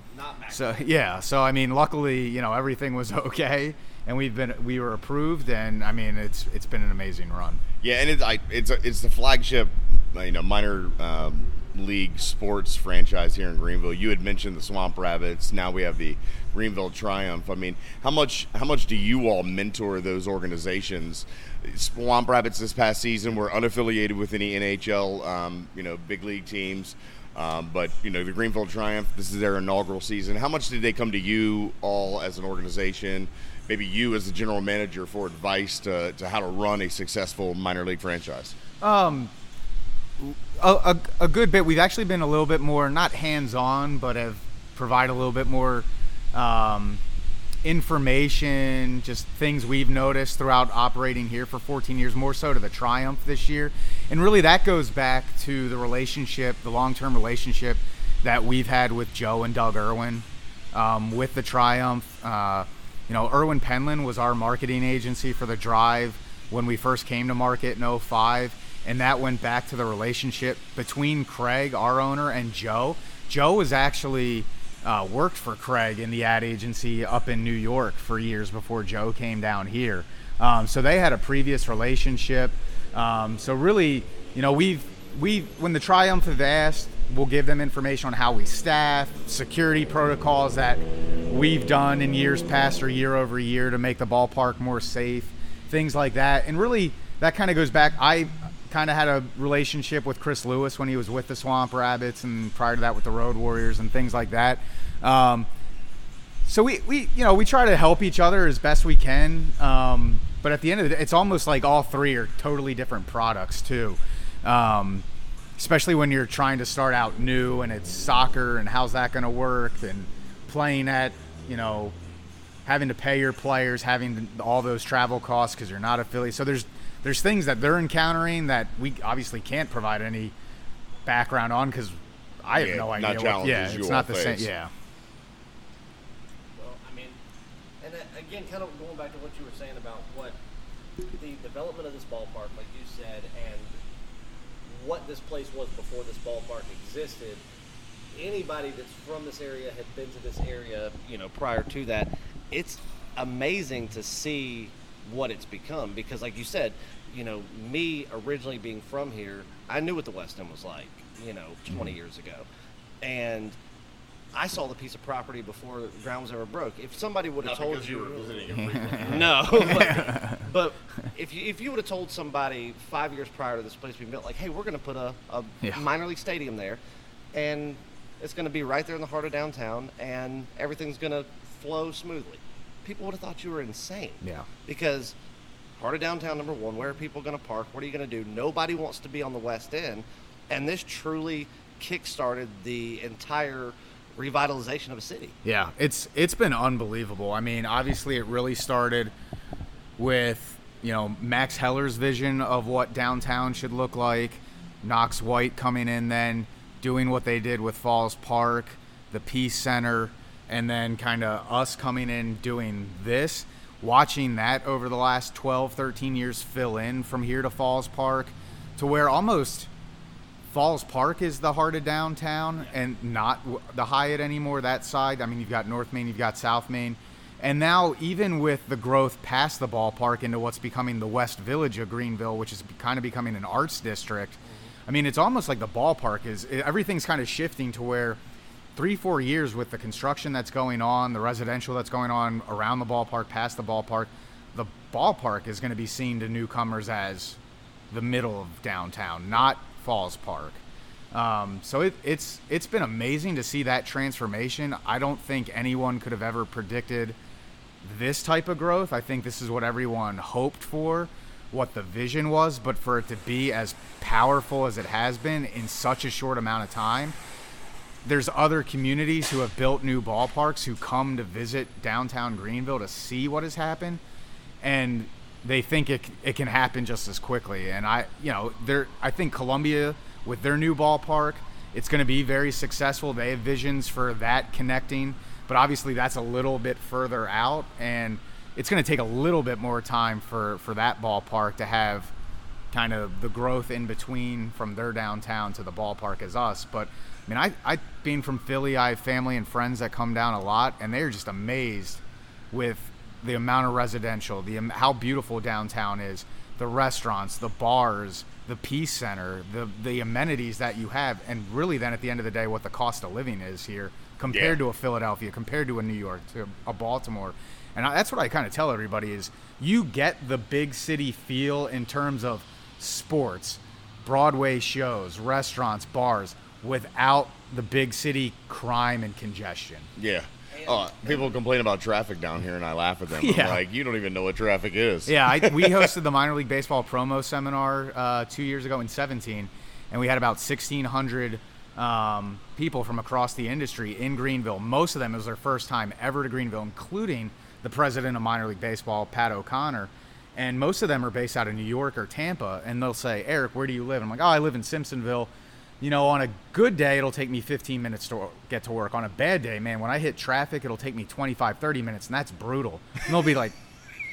[SPEAKER 3] so yeah, so I mean, luckily, you know, everything was [LAUGHS] okay, and we've been we were approved, and I mean, it's it's been an amazing run.
[SPEAKER 1] Yeah, and it's I, it's a, it's the flagship, uh, you know, minor um, league sports franchise here in Greenville. You had mentioned the Swamp Rabbits. Now we have the Greenville Triumph. I mean, how much how much do you all mentor those organizations? Swamp Rabbits this past season were unaffiliated with any NHL, um, you know, big league teams. Um, but you know the Greenville Triumph. This is their inaugural season. How much did they come to you all as an organization? Maybe you as the general manager for advice to, to how to run a successful minor league franchise.
[SPEAKER 3] Um, a, a, a good bit. We've actually been a little bit more not hands on, but have provided a little bit more um, information, just things we've noticed throughout operating here for 14 years, more so to the Triumph this year. And really, that goes back to the relationship, the long term relationship that we've had with Joe and Doug Erwin um, with the Triumph. Uh, you know, Erwin Penland was our marketing agency for the Drive when we first came to market in 05 and that went back to the relationship between Craig, our owner, and Joe. Joe was actually uh, worked for Craig in the ad agency up in New York for years before Joe came down here. Um, so they had a previous relationship. Um, so really, you know, we've we when the Triumph have asked, we'll give them information on how we staff, security protocols that we've done in years past or year over year to make the ballpark more safe, things like that. And really, that kind of goes back. I kind of had a relationship with Chris Lewis when he was with the Swamp Rabbits, and prior to that with the Road Warriors and things like that. Um, so we, we you know we try to help each other as best we can um, but at the end of the day it's almost like all three are totally different products too um, especially when you're trying to start out new and it's soccer and how's that going to work and playing at you know having to pay your players having all those travel costs because you're not affiliated so there's there's things that they're encountering that we obviously can't provide any background on because I have
[SPEAKER 1] Yeah,
[SPEAKER 3] no
[SPEAKER 1] not
[SPEAKER 3] idea. What, yeah, it's
[SPEAKER 1] all
[SPEAKER 3] not the
[SPEAKER 1] face.
[SPEAKER 3] same. Yeah.
[SPEAKER 2] Well, I mean, and uh, again, kind of going back to what you were saying about what the development of this ballpark, like you said, and what this place was before this ballpark existed. Anybody that's from this area had been to this area, you know, prior to that. It's amazing to see what it's become because, like you said, you know, me originally being from here, I knew what the West End was like, you know, mm-hmm. 20 years ago, and I saw the piece of property before the ground was ever broke. If somebody would have told you, [LAUGHS] no, [LAUGHS] but, [LAUGHS] but if you if you would have told somebody five years prior to this place being built, like, hey, we're going to put a, a
[SPEAKER 3] Yeah.
[SPEAKER 2] minor league stadium there, and it's going to be right there in the heart of downtown, and everything's going to flow smoothly, people would have thought you were insane.
[SPEAKER 3] Yeah.
[SPEAKER 2] Because heart of downtown, number one, where are people going to park? What are you going to do? Nobody wants to be on the West End, and this truly kick-started the entire revitalization of a city.
[SPEAKER 3] Yeah, it's it's been unbelievable. I mean, obviously, it really started with you know Max Heller's vision of what downtown should look like. Knox White coming in, then doing what they did with Falls Park, the Peace Center, and then kind of us coming in doing this, watching that over the last 12, 13 years fill in from here to Falls Park to where almost Falls Park is the heart of downtown and not the Hyatt anymore, that side. I mean, you've got North Main, you've got South Main. And now, even with the growth past the ballpark into what's becoming the West Village of Greenville, which is kind of becoming an arts district, I mean, it's almost like the ballpark is everything's kind of shifting to where three, four years with the construction that's going on, the residential that's going on around the ballpark, past the ballpark, the ballpark is going to be seen to newcomers as the middle of downtown, not Falls Park. Um, so it, it's it's been amazing to see that transformation. I don't think anyone could have ever predicted this type of growth. I think this is what everyone hoped for, what the vision was, but for it to be as powerful as it has been in such a short amount of time. There's other communities who have built new ballparks who come to visit downtown Greenville to see what has happened, and they think it, it can happen just as quickly. And I, you know, they're, I think Columbia with their new ballpark, it's going to be very successful. They have visions for that connecting, but obviously that's a little bit further out, and it's going to take a little bit more time for for that ballpark to have kind of the growth in between from their downtown to the ballpark as us. But mean, I, I being from Philly, I have family and friends that come down a lot, and they're just amazed with the amount of residential, the um, how beautiful downtown is, the restaurants, the bars, the Peace Center, the the amenities that you have, and really then at the end of the day, what the cost of living is here compared
[SPEAKER 1] Yeah.
[SPEAKER 3] to a Philadelphia, compared to a New York, to a Baltimore, and I, that's what I kind of tell everybody is you get the big city feel in terms of sports, Broadway shows, restaurants, bars, without the big city crime and congestion.
[SPEAKER 1] Yeah. Oh, people complain about traffic down here, and I laugh at them. [LAUGHS]
[SPEAKER 3] Yeah.
[SPEAKER 1] I'm like, you don't even know what traffic is.
[SPEAKER 3] Yeah, I, we [LAUGHS] hosted the minor league baseball promo seminar uh, two years ago in 17, and we had about 1,600 um, people from across the industry in Greenville. Most of them it was their first time ever to Greenville, including the president of minor league baseball, Pat O'Connor. And most of them are based out of New York or Tampa, and they'll say, "Eric, where do you live?" I'm like, "Oh, I live in Simpsonville." You know, on a good day, it'll take me 15 minutes to get to work. On a bad day, man, when I hit traffic, it'll take me 25, 30 minutes, and that's brutal. And they'll be like,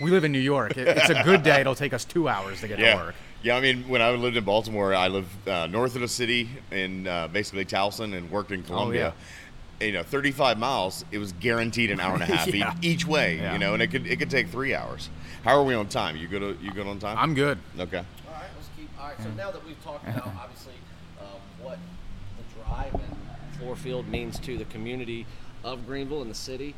[SPEAKER 3] we live in New York. It- It's a good day. It'll take us two hours to get
[SPEAKER 1] Yeah.
[SPEAKER 3] to work.
[SPEAKER 1] Yeah, I mean, when I lived in Baltimore, I lived uh, north of the city in uh, basically Towson and worked in Columbia. Oh, yeah. You know, 35 miles, it was guaranteed an hour and a half [LAUGHS]
[SPEAKER 3] Yeah.
[SPEAKER 1] each way.
[SPEAKER 3] Yeah.
[SPEAKER 1] You know, and it could it could take three hours. How are we on time? You good? You good on time?
[SPEAKER 3] I'm good.
[SPEAKER 1] okay.
[SPEAKER 2] All right, let's keep. All right, so now that we've talked about obviously um, what the drive Field means to the community of Greenville and the city,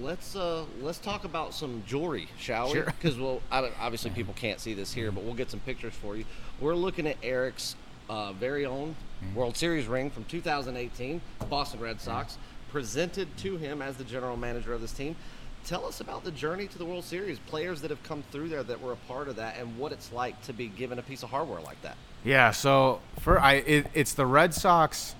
[SPEAKER 2] let's uh, let's talk about some jewelry, shall we?
[SPEAKER 3] Sure.
[SPEAKER 2] Because well, obviously people can't see this here, but we'll get some pictures for you. We're looking at Eric's uh, very own World Series ring from 2018, Boston Red Sox, presented to him as the general manager of this team. Tell us about the journey to the World Series, players that have come through there that were a part of that, and what it's like to be given a piece of hardware like that.
[SPEAKER 3] Yeah. So for I, it, it's the Red Sox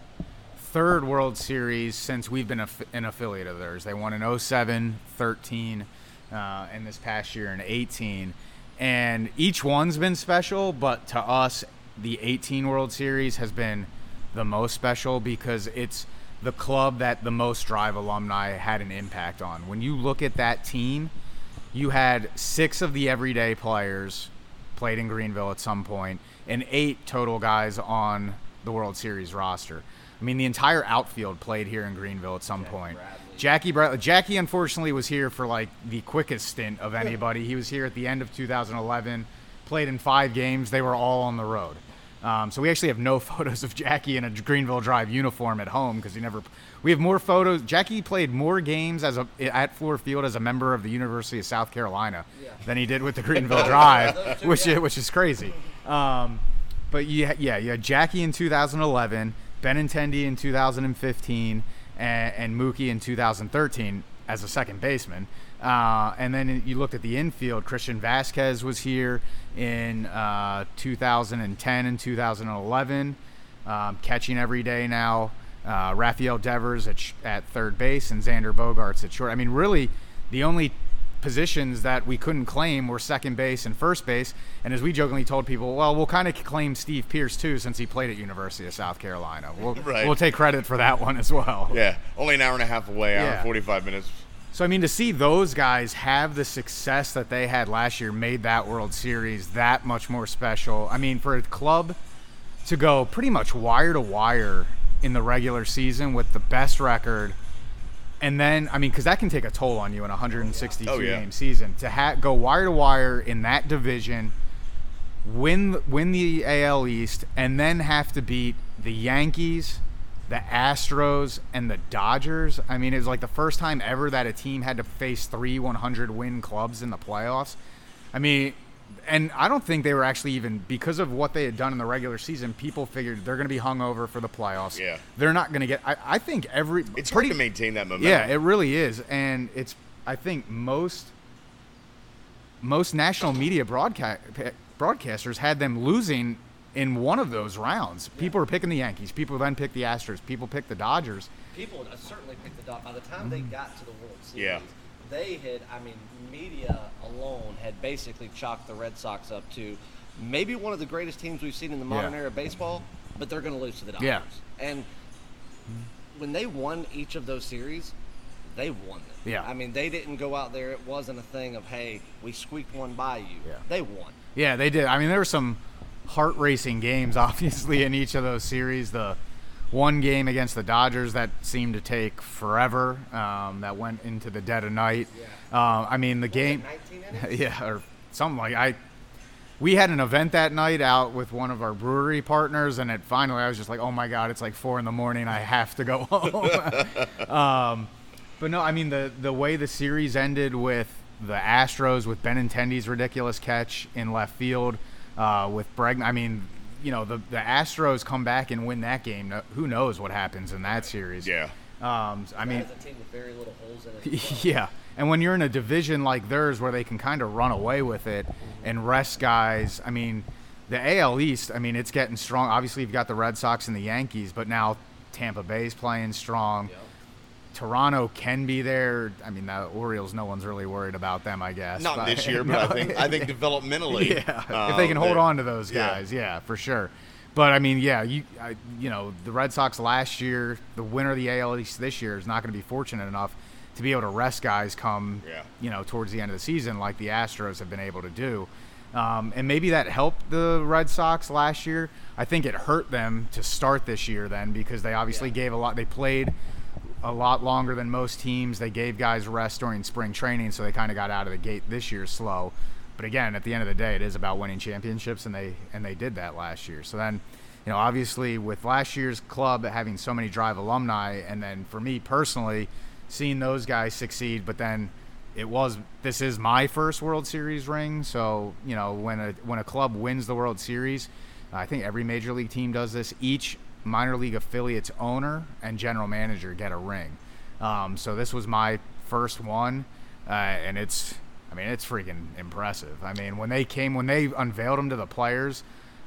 [SPEAKER 3] third World Series since we've been an affiliate of theirs. They won in 07, 13, uh, and this past year in 18. And each one's been special, but to us, the 18 World Series has been the most special because it's the club that the most drive alumni had an impact on. When you look at that team, you had six of the everyday players played in Greenville at some point, and eight total guys on the World Series roster. I mean, the entire outfield played here in Greenville at some point. Jackie Bradley. Jackie unfortunately was here for like the quickest stint of anybody. He was here at the end of 2011, played in five games. They were all on the road. Um, so we actually have no [LAUGHS] photos of Jackie in a Greenville Drive uniform at home because he never. We have more photos. Jackie played more games as a at Fluor Field as a member of the University of South Carolina than he did with the [LAUGHS] Greenville Drive, which is, which is crazy. Um, but yeah, yeah, you had Jackie in 2011, Benintendi in 2015, and, and Mookie in 2013 as a second baseman. Uh, and then you looked at the infield. Christian Vazquez was here in uh, 2010 and 2011, um, catching every day now. Uh, Rafael Devers at, sh- at third base and Xander Bogaerts at short. I mean, really, the only positions that we couldn't claim were second base and first base. And as we jokingly told people, well, we'll kind of claim Steve Pearce too, since he played at University of South Carolina. We'll, [LAUGHS]
[SPEAKER 1] Right.
[SPEAKER 3] we'll take credit for that one as well. [LAUGHS]
[SPEAKER 1] Yeah, only an hour and a half away, hour
[SPEAKER 3] Yeah.
[SPEAKER 1] and 45 minutes.
[SPEAKER 3] So I mean, to see those guys have the success that they had last year made that World Series that much more special. I mean, for a club to go pretty much wire to wire in the regular season with the best record, and then I mean, because that can take a toll on you in a 162
[SPEAKER 1] Oh, yeah.
[SPEAKER 3] game season to ha- go wire to wire in that division, win win the AL East, and then have to beat the Yankees, the Astros, and the Dodgers. I mean, it was like the first time ever that a team had to face three 100 win clubs in the playoffs. I mean, and I don't think they were actually even because of what they had done in the regular season. People figured they're going to be hungover for the playoffs.
[SPEAKER 1] Yeah.
[SPEAKER 3] they're not going to get. I, I think every
[SPEAKER 1] It's
[SPEAKER 3] pretty
[SPEAKER 1] hard to maintain that momentum.
[SPEAKER 3] yeah, it really is, and it's. I think most most national media broadcast broadcasters had them losing in one of those rounds. People were picking the Yankees. People then picked the Astros. People picked the Dodgers.
[SPEAKER 2] People uh, certainly picked the Dodgers. By the time they got to the World Series,
[SPEAKER 1] Yeah.
[SPEAKER 2] They had, I mean, media alone had basically chalked the Red Sox up to maybe one of the greatest teams we've seen in the modern
[SPEAKER 3] Yeah.
[SPEAKER 2] era of baseball, but they're going to lose to the Dodgers.
[SPEAKER 3] Yeah.
[SPEAKER 2] And when they won each of those series, they won them.
[SPEAKER 3] Yeah.
[SPEAKER 2] I mean, they didn't go out there. It wasn't a thing of, hey, we squeaked one by you.
[SPEAKER 3] Yeah.
[SPEAKER 2] They won.
[SPEAKER 3] Yeah, they did. I mean, there were some heart racing games, [LAUGHS] obviously, in each of those series. The one game against the Dodgers that seemed to take forever, um, that went into the dead of night. Uh, I mean, the game.
[SPEAKER 2] 19 [LAUGHS]
[SPEAKER 3] yeah, or something like I. We had an event that night out with one of our brewery partners, and it finally I was just like, "Oh my god, it's like four in the morning. I have to go [LAUGHS] home." [LAUGHS] um, but no, I mean the the way the series ended with the Astros with Benintendi's ridiculous catch in left field, uh, with Bregman. I mean, you know the the Astros come back and win that game. Who knows what happens in that series?
[SPEAKER 1] Yeah.
[SPEAKER 3] Um, I mean,
[SPEAKER 2] That is a team with very little holes in it. [LAUGHS]
[SPEAKER 3] yeah. And when you're in a division like theirs where they can kind of run away with it and rest guys, I mean, the AL East, I mean, it's getting strong. Obviously, you've got the Red Sox and the Yankees, but now Tampa Bay's playing strong.
[SPEAKER 2] Yep.
[SPEAKER 3] Toronto can be there. I mean, the Orioles, no one's really worried about them, I guess.
[SPEAKER 1] Not this year, [LAUGHS] but I think I think [LAUGHS] developmentally,
[SPEAKER 3] yeah, if they can
[SPEAKER 1] uh,
[SPEAKER 3] hold on to those
[SPEAKER 1] yeah.
[SPEAKER 3] guys, yeah, for sure. But I mean, yeah, you I, you know the Red Sox last year, the winner of the AL East this year is not going to be fortunate enough to be able to rest guys come
[SPEAKER 1] Yeah.
[SPEAKER 3] you know towards the end of the season like the Astros have been able to do. Um, and maybe that helped the Red Sox last year. I think it hurt them to start this year then because they obviously
[SPEAKER 2] Yeah.
[SPEAKER 3] gave a lot. They played a lot longer than most teams. They gave guys rest during spring training, so they kind of got out of the gate this year slow. But again, at the end of the day, it is about winning championships, and they and they did that last year. So then, you know, obviously with last year's club having so many Drive alumni, and then for me personally, seeing those guys succeed, but then it was this is my first World Series ring. So you know, when a when a club wins the World Series, I think every major league team does this. Each minor league affiliate's owner and general manager get a ring. Um, so this was my first one, uh, and it's I mean it's freaking impressive. I mean when they came when they unveiled them to the players.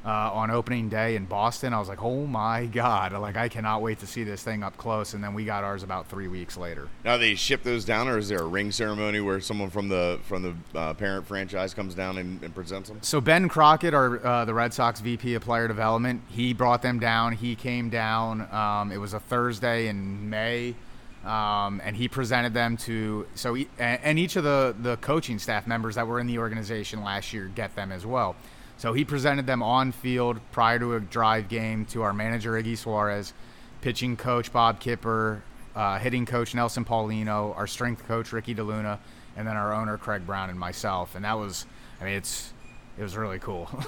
[SPEAKER 3] Uh, on opening day in Boston, I was like, "Oh my god!" Like, I cannot wait to see this thing up close. And then we got ours about three weeks later.
[SPEAKER 1] Now they ship those down, or is there a ring ceremony where someone from the from the uh, parent franchise comes down and, and presents them?
[SPEAKER 3] So Ben Crockett, our uh, the Red Sox VP of Player Development, he brought them down. He came down. Um, it was a Thursday in May, um, and he presented them to. So he, and, and each of the the coaching staff members that were in the organization last year get them as well. So he presented them on field prior to a drive game to our manager Iggy Suarez, pitching coach Bob Kipper, uh, hitting coach Nelson Paulino, our strength coach Ricky DeLuna, and then our owner Craig Brown and myself. And that was, I mean, it's it was really cool. [LAUGHS]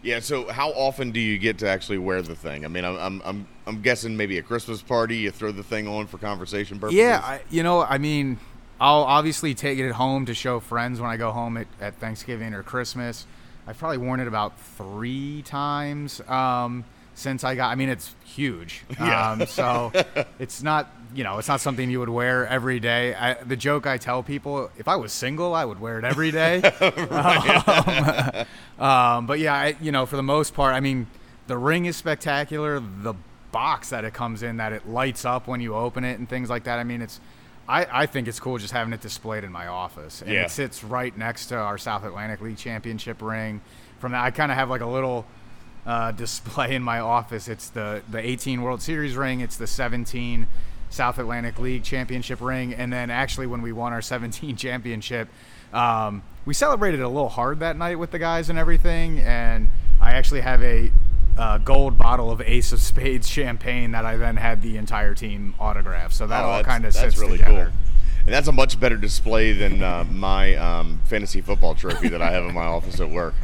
[SPEAKER 1] Yeah. So how often do you get to actually wear the thing? I mean, I'm I'm I'm, I'm guessing maybe a Christmas party, you throw the thing on for conversation purposes.
[SPEAKER 3] yeah, I, you know, I mean, I'll obviously take it home to show friends when I go home at, at Thanksgiving or Christmas. I've probably worn it about three times um, since I got. I mean, it's huge. [LAUGHS]
[SPEAKER 1] Yeah.
[SPEAKER 3] Um, so it's not, you know, it's not something you would wear every day. I, the joke I tell people, if I was single, I would wear it every day. [LAUGHS] um, [LAUGHS] um, but yeah, I, you know, for the most part, I mean, the ring is spectacular. The box that it comes in, that it lights up when you open it, and things like that. I mean, it's I, I think it's cool just having it displayed in my office. And
[SPEAKER 1] Yeah.
[SPEAKER 3] it sits right next to our South Atlantic League championship ring. From that, I kind of have like a little uh, [LAUGHS] display in my office. It's the, the 18 World Series ring, it's the 17 South Atlantic League championship ring. And then actually, when we won our [LAUGHS] 17 championship, um, we celebrated a little hard that night with the guys and everything. And I actually have a uh, gold bottle of Ace of Spades champagne that I then had the entire team autograph. So that
[SPEAKER 1] Oh,
[SPEAKER 3] all kind of
[SPEAKER 1] that's
[SPEAKER 3] sits
[SPEAKER 1] really
[SPEAKER 3] together.
[SPEAKER 1] cool. And that's a much better display than uh, my um, fantasy football trophy that I have in my office at work.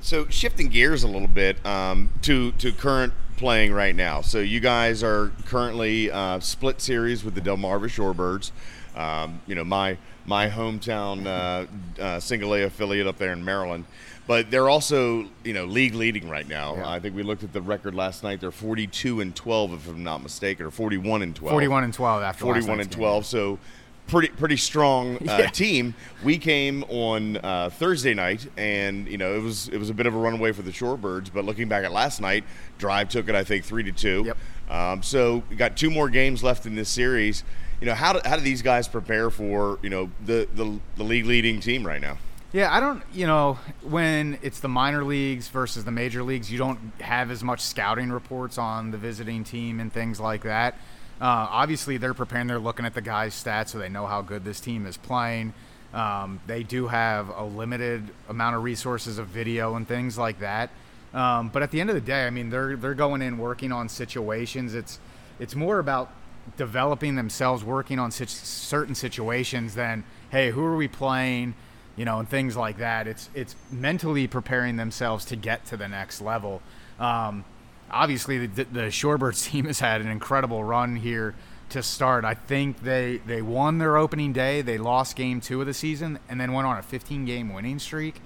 [SPEAKER 1] So shifting gears a little bit um, to to current playing right now. So you guys are currently uh, split series with the Delmarva Shorebirds. Um, you know my my hometown uh, uh, single A affiliate up there in Maryland. But they're also, you know, league leading right now.
[SPEAKER 3] Yeah.
[SPEAKER 1] I think we looked at the record last night. They're 42 and 12, if I'm not mistaken, or 41 and 12.
[SPEAKER 3] 41 and 12 after
[SPEAKER 1] 41
[SPEAKER 3] night's
[SPEAKER 1] and
[SPEAKER 3] game.
[SPEAKER 1] 12. So pretty pretty strong uh,
[SPEAKER 3] Yeah.
[SPEAKER 1] team. We came on uh, Thursday night, and you know it was it was a bit of a runaway for the Shorebirds. But looking back at last night, Drive took it I think three to two.
[SPEAKER 3] Yep.
[SPEAKER 1] Um, so we got two more games left in this series. You know how do, how do these guys prepare for you know the, the the league leading team right now?
[SPEAKER 3] Yeah, I don't, you know, when it's the minor leagues versus the major leagues, you don't have as much scouting reports on the visiting team and things like that. Uh, obviously, they're preparing, they're looking at the guys' stats so they know how good this team is playing. Um, they do have a limited amount of resources of video and things like that. Um, but at the end of the day, I mean, they're they're going in working on situations. It's it's more about developing themselves, working on certain situations than hey, who are we playing, you know, and things like that. It's it's mentally preparing themselves to get to the next level. Um, obviously, the, the Shorebirds [LAUGHS] team has had an incredible run here to start. I think they they won their opening day. They lost game two of the season, and then went on a 15 game winning streak,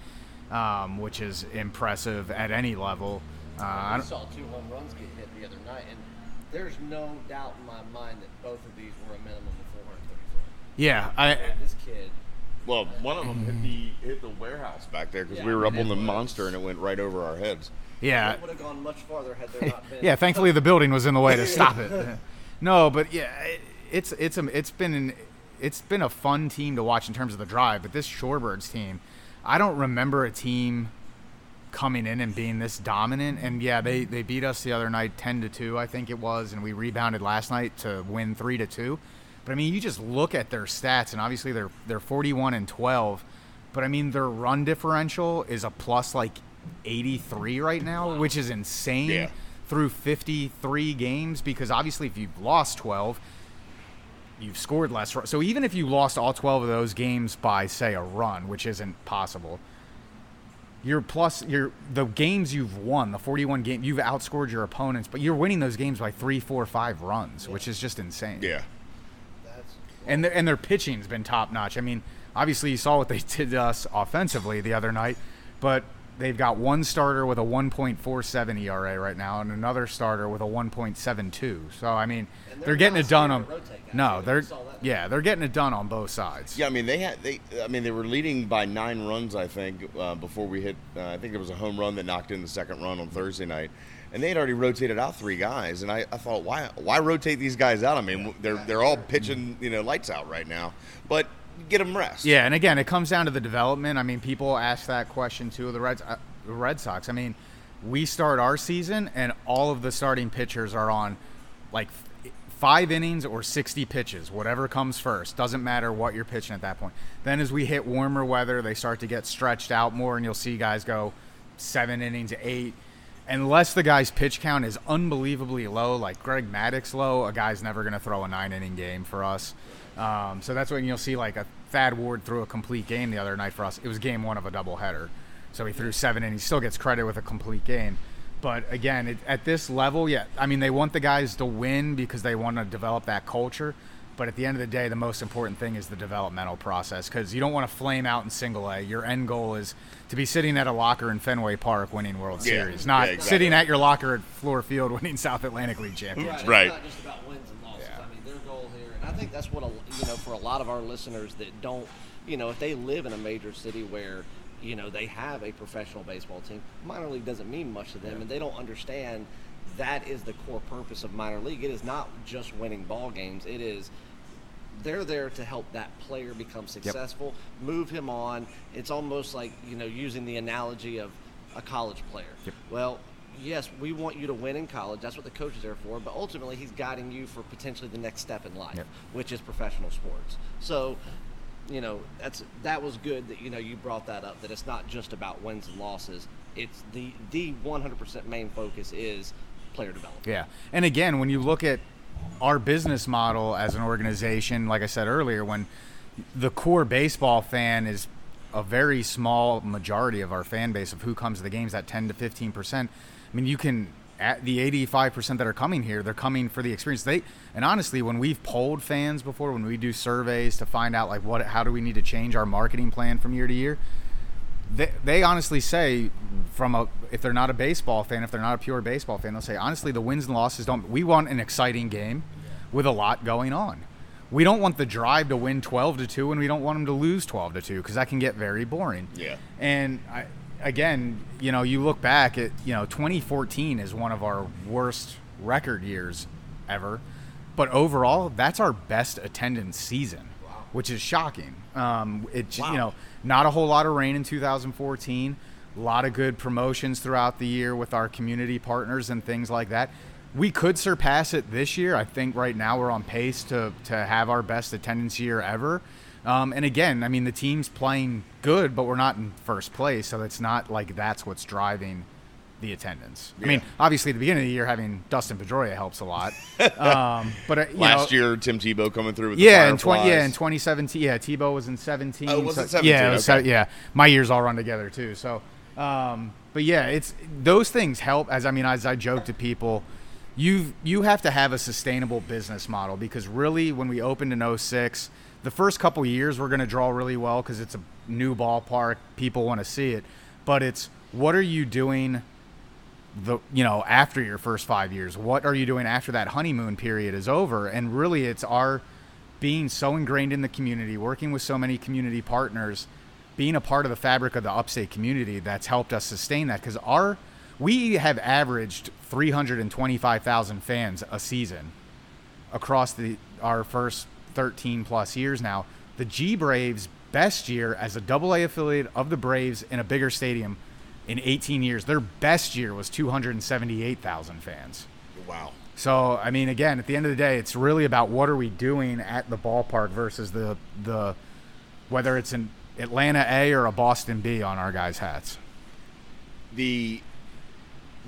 [SPEAKER 3] um, which is impressive at any level. Uh, I
[SPEAKER 2] saw two home runs get hit the other night, and there's no doubt in my mind that both of these were a minimum of 434.
[SPEAKER 3] yeah, I
[SPEAKER 2] This kid,
[SPEAKER 1] Well, one of them hit the hit the warehouse back there because
[SPEAKER 2] Yeah,
[SPEAKER 1] we were up on the
[SPEAKER 2] was-
[SPEAKER 1] monster and it went right over our heads.
[SPEAKER 3] yeah.
[SPEAKER 2] that would have gone much farther had there not been. [LAUGHS]
[SPEAKER 3] yeah, thankfully the building was in the way to stop it. [LAUGHS] No, but yeah, it- it's it's a, it's been an, it's been a fun team to watch in terms of the drive. But this Shorebirds team, I don't remember a team coming in and being this dominant. And yeah, they they beat us the other night, ten to two, I think it was, and we rebounded last night to win three to two. But I mean, you just look at their stats, and obviously they're they're forty one and twelve. But I mean, their run differential is a plus like eighty three right now, which is insane
[SPEAKER 1] Yeah.
[SPEAKER 3] through 53 games because obviously if you've lost 12 you've scored less so even if you lost all 12 of those games by say a run which isn't possible you're plus you're the games you've won the 41 game you've outscored your opponents but you're winning those games by three four five runs which is just insane
[SPEAKER 1] Yeah.
[SPEAKER 2] That's
[SPEAKER 3] and their, and their pitching's been top notch. I mean, obviously you saw what they [LAUGHS] did to us offensively the other night, but they've got one starter with a 1.47 ERA right now and another starter with a 1.72. So I mean, they're,
[SPEAKER 2] they're
[SPEAKER 3] getting it done on.
[SPEAKER 2] to rotate guys
[SPEAKER 3] No, they're
[SPEAKER 2] We saw that.
[SPEAKER 3] yeah, they're getting it done on both sides.
[SPEAKER 1] Yeah, I mean they had they. I mean they were leading by nine runs, I think, uh, before we hit. Uh, I think there was a home run that knocked in the second run on Thursday night, and they had already rotated out three guys. And I, I thought, why why rotate these guys out? I mean they're they're all pitching you know lights out right now, but get them rest.
[SPEAKER 3] Yeah, and again, it comes down to the development. I mean, people ask that question too of the Reds, uh, the Red Sox. I mean, we start our season, and all of the starting pitchers are on like f- five innings or 60 pitches, whatever comes first. Doesn't matter what you're pitching at that point. Then, as we hit warmer weather, they start to get stretched out more, and you'll see guys go seven innings, eight. Unless the guy's pitch count is unbelievably low, like Greg Maddux low, a guy's never going to throw a nine inning game for us. Um, so that's when you'll see like a Thad Ward threw a complete game the other night for us. It was game one of a doubleheader. So he threw seven and he still gets credit with a complete game. But again, it, at this level, yeah, I mean, they want the guys to win because they want to develop that culture. But at the end of the day, the most important thing is the developmental process because you don't want to flame out in single A. Your end goal is to be sitting at a locker in Fenway Park winning World
[SPEAKER 1] Yeah,
[SPEAKER 3] Series, not
[SPEAKER 1] yeah, exactly.
[SPEAKER 3] sitting at your locker at Fluor Field [LAUGHS] winning South Atlantic League championship.
[SPEAKER 2] Right.
[SPEAKER 1] Right.
[SPEAKER 2] It's not just about wins and losses. I mean, their goal here, and I think that's what a, you know for a lot of our listeners that don't, you know, if they live in a major city where you know they have a professional baseball team, minor league doesn't mean much to them, and they don't understand that is the core purpose of minor league. It is not just winning ball games. It is they're there to help that player become successful, move him on. It's almost like you know using the analogy of a college player.
[SPEAKER 3] Yep.
[SPEAKER 2] Well, yes, we want you to win in college. That's what the coach is there for. But ultimately, he's guiding you for potentially the next step in life,
[SPEAKER 3] Yep.
[SPEAKER 2] which is professional sports. So, you know, that's that was good that you know you brought that up. That it's not just about wins and losses. It's the the 100% main focus is player development.
[SPEAKER 3] Yeah. And again, when you look at our business model as an organization, like I said earlier, when the core baseball fan is a very small majority of our fan base of who comes to the games that 10 to 15%. I mean, you can at the 85% that are coming here, they're coming for the experience. They and honestly, when we've polled fans before, when we do surveys to find out like what how do we need to change our marketing plan from year to year, they, they honestly say from a if they're not a baseball fan if they're not a pure baseball fan they'll say honestly the wins and losses don't we want an exciting game with a lot going on. We don't want the drive to win 12 to 2 and we don't want them to lose 12 to 2 because that can get very boring.
[SPEAKER 1] Yeah.
[SPEAKER 3] and I, again you know you look back at you know 2014 is one of our worst record years ever. But overall that's our best attendance season which is shocking. Um, it j- you know not a whole lot of rain in 2014 a lot of good promotions throughout the year with our community partners and things like that. We could surpass it this year. I think right now we're on pace to, to have our best attendance year ever. Um, and again i mean the team's playing good but we're not in first place so it's not like that's what's driving the attendance i mean obviously at the beginning of the year having dustin pedroia helps a lot [LAUGHS] um, but uh,
[SPEAKER 1] Last
[SPEAKER 3] know,
[SPEAKER 1] year, Tim Tebow coming through with
[SPEAKER 3] yeah,
[SPEAKER 1] the
[SPEAKER 3] in twenty. Yeah, in 2017. Yeah, Tebow was in 17.
[SPEAKER 1] Oh, was
[SPEAKER 3] so-
[SPEAKER 1] it 17?
[SPEAKER 3] Yeah, was yeah. My years all run together too. So, um, but yeah, it's those things help. As I mean, as I joke to people, you you have to have a sustainable business model because really, when we opened in 06, the first couple years we're going to draw really well because it's a new ballpark. People want to see it, but it's what are you doing the you know after your first five years what are you doing after that honeymoon period is over and really it's our being so ingrained in the community working with so many community partners being a part of the fabric of the upstate community that's helped us sustain that because our we have averaged 325000 fans a season across the our first 13 plus years now. The G Braves best year as a double A affiliate of the Braves in a bigger stadium in 18 years. Their best year was 278,000 fans.
[SPEAKER 1] Wow.
[SPEAKER 3] So, I mean, again, at the end of the day, it's really about what are we doing at the ballpark versus the the whether it's an Atlanta A or a Boston B on our guys' hats.
[SPEAKER 1] the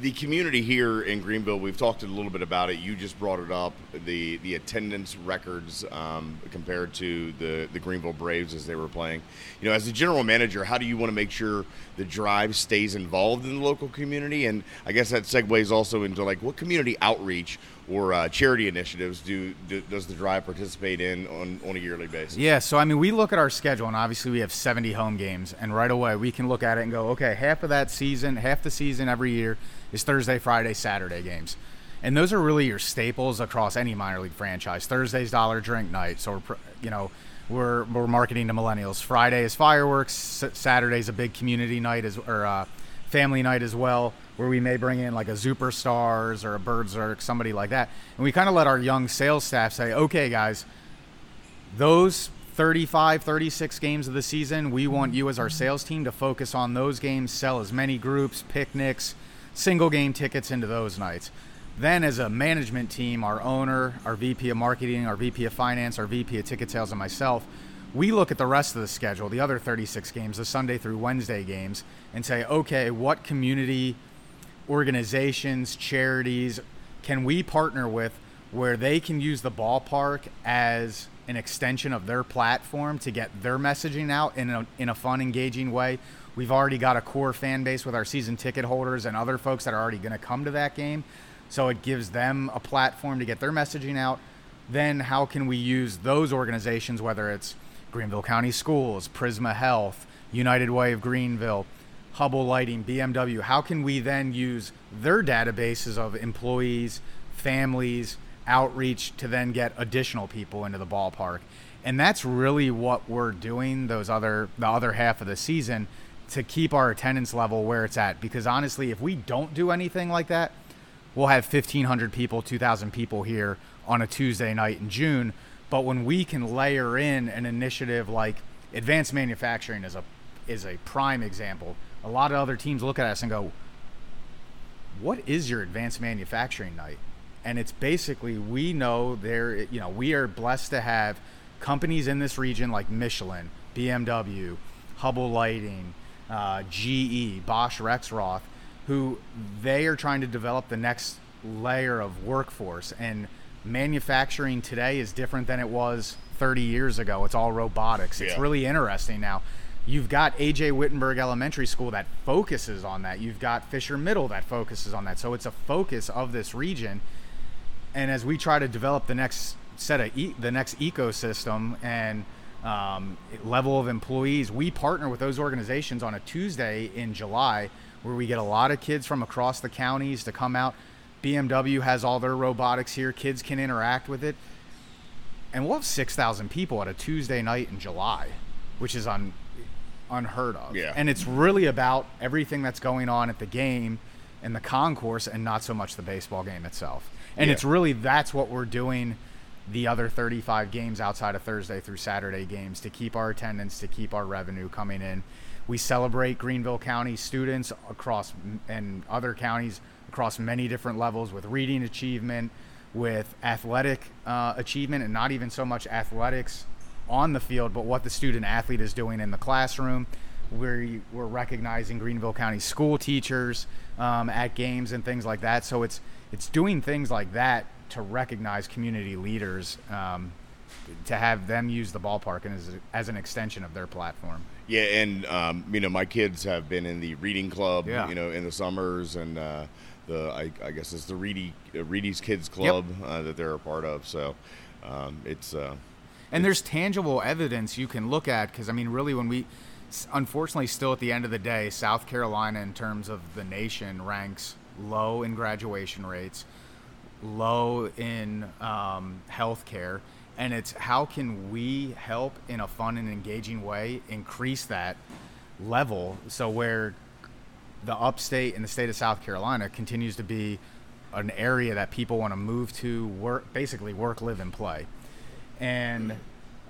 [SPEAKER 1] the community here in Greenville, we've talked a little bit about it. You just brought it up the the attendance records um, compared to the the Greenville Braves as they were playing. You know, as a general manager, how do you want to make sure the drive stays involved in the local community? And I guess that segues also into like what community outreach or uh, charity initiatives do, do does the drive participate in on, on a yearly basis?
[SPEAKER 3] Yeah, so I mean, we look at our schedule, and obviously we have 70 home games, and right away we can look at it and go, okay, half of that season, half the season every year is Thursday, Friday, Saturday games, and those are really your staples across any minor league franchise. Thursday's dollar drink night, so we're, you know, we're we're marketing to millennials. Friday is fireworks. Saturday's a big community night as or uh, family night as well, where we may bring in like a Superstars or a Berserk, somebody like that, and we kind of let our young sales staff say, okay, guys those 35 36 games of the season we want you as our sales team to focus on those games sell as many groups picnics single game tickets into those nights then as a management team our owner our vp of marketing our vp of finance our vp of ticket sales and myself we look at the rest of the schedule the other 36 games the sunday through wednesday games and say okay what community organizations, charities can we partner with where they can use the ballpark as an extension of their platform to get their messaging out in a, in a fun, engaging way? We've already got a core fan base with our season ticket holders and other folks that are already going to come to that game. So it gives them a platform to get their messaging out. Then, how can we use those organizations, whether it's Greenville County Schools, Prisma Health, United Way of Greenville, Hubbell Lighting, BMW, how can we then use their databases of employees, families, outreach to then get additional people into the ballpark? And that's really what we're doing those other the other half of the season to keep our attendance level where it's at because honestly, if we don't do anything like that, we'll have 1500 people, 2000 people here on a Tuesday night in June, But when we can layer in an initiative like advanced manufacturing is a is a prime example. A lot of other teams look at us and go, "What is your advanced manufacturing night?" And it's basically we know there you know, we are blessed to have companies in this region like Michelin, BMW, Hubbell Lighting, uh, GE, Bosch Rexroth, who they are trying to develop the next layer of workforce. And manufacturing today is different than it was 30 years ago. It's all robotics. It's
[SPEAKER 1] Yeah.
[SPEAKER 3] really interesting now. You've got AJ Whittenberg Elementary School that focuses on that. You've got Fisher Middle that focuses on that. So it's a focus of this region. And as we try to develop the next set of e- the next ecosystem and um, level of employees, we partner with those organizations on a Tuesday in July, where we get a lot of kids from across the counties to come out. BMW has all their robotics here. Kids can interact with it, and we'll have six thousand people at a Tuesday night in July, which is un- unheard of.
[SPEAKER 1] Yeah.
[SPEAKER 3] And it's really about everything that's going on at the game and the concourse, and not so much the baseball game itself. And
[SPEAKER 1] Yeah.
[SPEAKER 3] it's really that's what we're doing the other 35 games outside of Thursday through Saturday games to keep our attendance, to keep our revenue coming in. We celebrate Greenville County students across and other counties across many different levels with reading achievement, with athletic uh, achievement, and not even so much athletics on the field, but what the student athlete is doing in the classroom. We're, we're recognizing Greenville County school teachers um, at games and things like that. So it's it's doing things like that to recognize community leaders, um, to have them use the ballpark and as, as an extension of their platform.
[SPEAKER 1] Yeah, and um, you know, my kids have been in the reading club,
[SPEAKER 3] Yeah.
[SPEAKER 1] you know, in the summers, and uh, the I, I guess it's the Reedy uh, Reedy's Kids Club uh, that they're a part of. So um, it's uh,
[SPEAKER 3] And there's tangible evidence you can look at because I mean, really, when we, unfortunately, still at the end of the day, South Carolina, in terms of the nation, ranks low in graduation rates, low in um, healthcare, and it's how can we help in a fun and engaging way increase that level? So where the upstate and the state of South Carolina continues to be an area that people want to move to work basically work live and play. And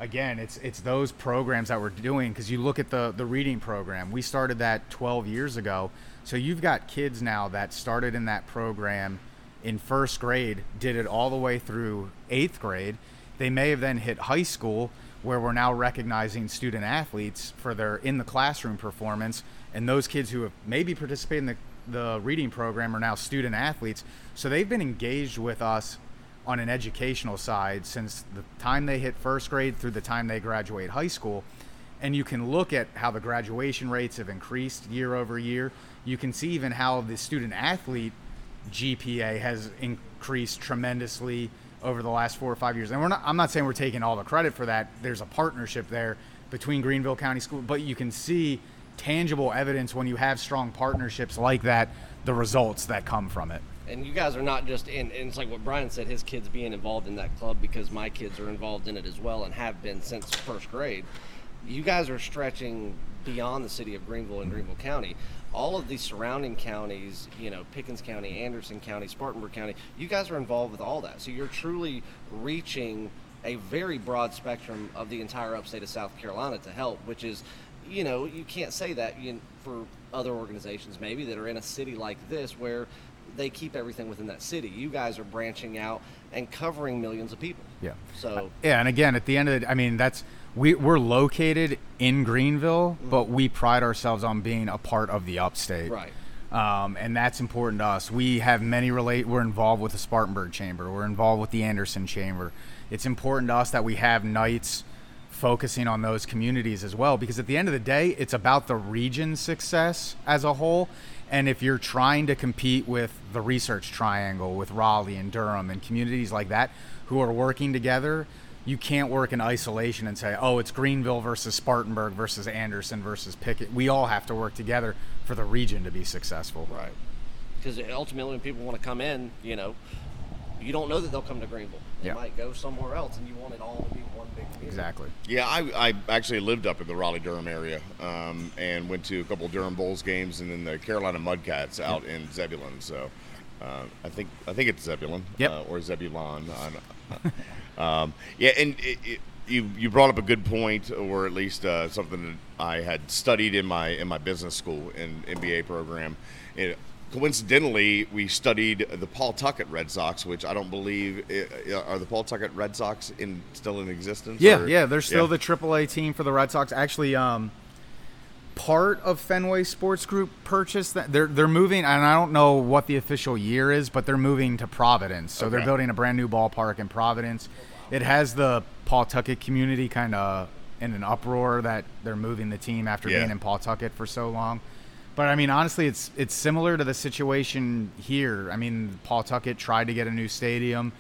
[SPEAKER 3] again it's it's those programs that we're doing because you look at the the reading program. We started that 12 years ago. So you've got kids now that started in that program in first grade did it all the way through eighth grade they may have then hit high school where we're now recognizing student athletes for their in the classroom performance and those kids who have maybe participated in the, the reading program are now student athletes so they've been engaged with us on an educational side since the time they hit first grade through the time they graduate high school. And you can look at how the graduation rates have increased year over year. You can see even how the student athlete GPA has increased tremendously over the last four or five years. And we're not, I'm not saying we're taking all the credit for that. There's a partnership there between Greenville County School, but you can see tangible evidence when you have strong partnerships like that, the results that come from it.
[SPEAKER 4] and you guys are not just in and it's like what brian said his kids being involved in that club because my kids are involved in it as well and have been since first grade you guys are stretching beyond the city of greenville and greenville county all of the surrounding counties you know pickens county anderson county spartanburg county you guys are involved with all that so you're truly reaching a very broad spectrum of the entire upstate of south carolina to help which is you know you can't say that you, for other organizations maybe that are in a city like this where they keep everything within that city. You guys are branching out and covering millions of people.
[SPEAKER 3] Yeah.
[SPEAKER 4] So uh,
[SPEAKER 3] Yeah, and again, at the end of the, I mean, that's we we're located in Greenville, but we pride ourselves on being a part of the upstate.
[SPEAKER 4] Right.
[SPEAKER 3] Um, and that's important to us. We have many relate. We're involved with the Spartanburg Chamber. We're involved with the Anderson Chamber. It's important to us that we have nights focusing on those communities as well, because at the end of the day, it's about the region's success as a whole. And if you're trying to compete with the Research Triangle, with Raleigh and Durham and communities like that who are working together, you can't work in isolation and say, oh, it's Greenville versus Spartanburg versus Anderson versus Pickett. We all have to work together for the region to be successful.
[SPEAKER 4] right, because ultimately when people want to come in, you know, you don't know that they'll come to Greenville. They
[SPEAKER 3] Yeah.
[SPEAKER 4] might go somewhere else, and you want it all to be one big community.
[SPEAKER 3] Exactly.
[SPEAKER 1] Yeah, I, I actually lived up in the Raleigh Durham area um, and went to a couple Durham Bulls games and then the Carolina Mudcats out in Zebulon. So Uh, I think I think it's Zebulon
[SPEAKER 3] Yep.
[SPEAKER 1] uh, or Zebulon. Um, yeah, and it, it, you you brought up a good point, or at least uh, something that I had studied in my in my business school and MBA program. It, coincidentally, we studied the Pawtucket Red Sox, which I don't believe are the Pawtucket Red Sox in still in existence.
[SPEAKER 3] Yeah,
[SPEAKER 1] or-
[SPEAKER 3] yeah, they're still
[SPEAKER 1] yeah.
[SPEAKER 3] the AAA team for the Red Sox. Actually, um, part of Fenway Sports Group purchased that. They're they're moving, and I don't know what the official year is, but they're moving to Providence. So they're building a brand new ballpark in Providence. It has the Pawtucket community kind of in an uproar that they're moving the team after
[SPEAKER 1] Yeah.
[SPEAKER 3] being in Pawtucket for so long. But I mean, honestly, it's it's similar to the situation here. I mean, Pawtucket tried to get a new stadium.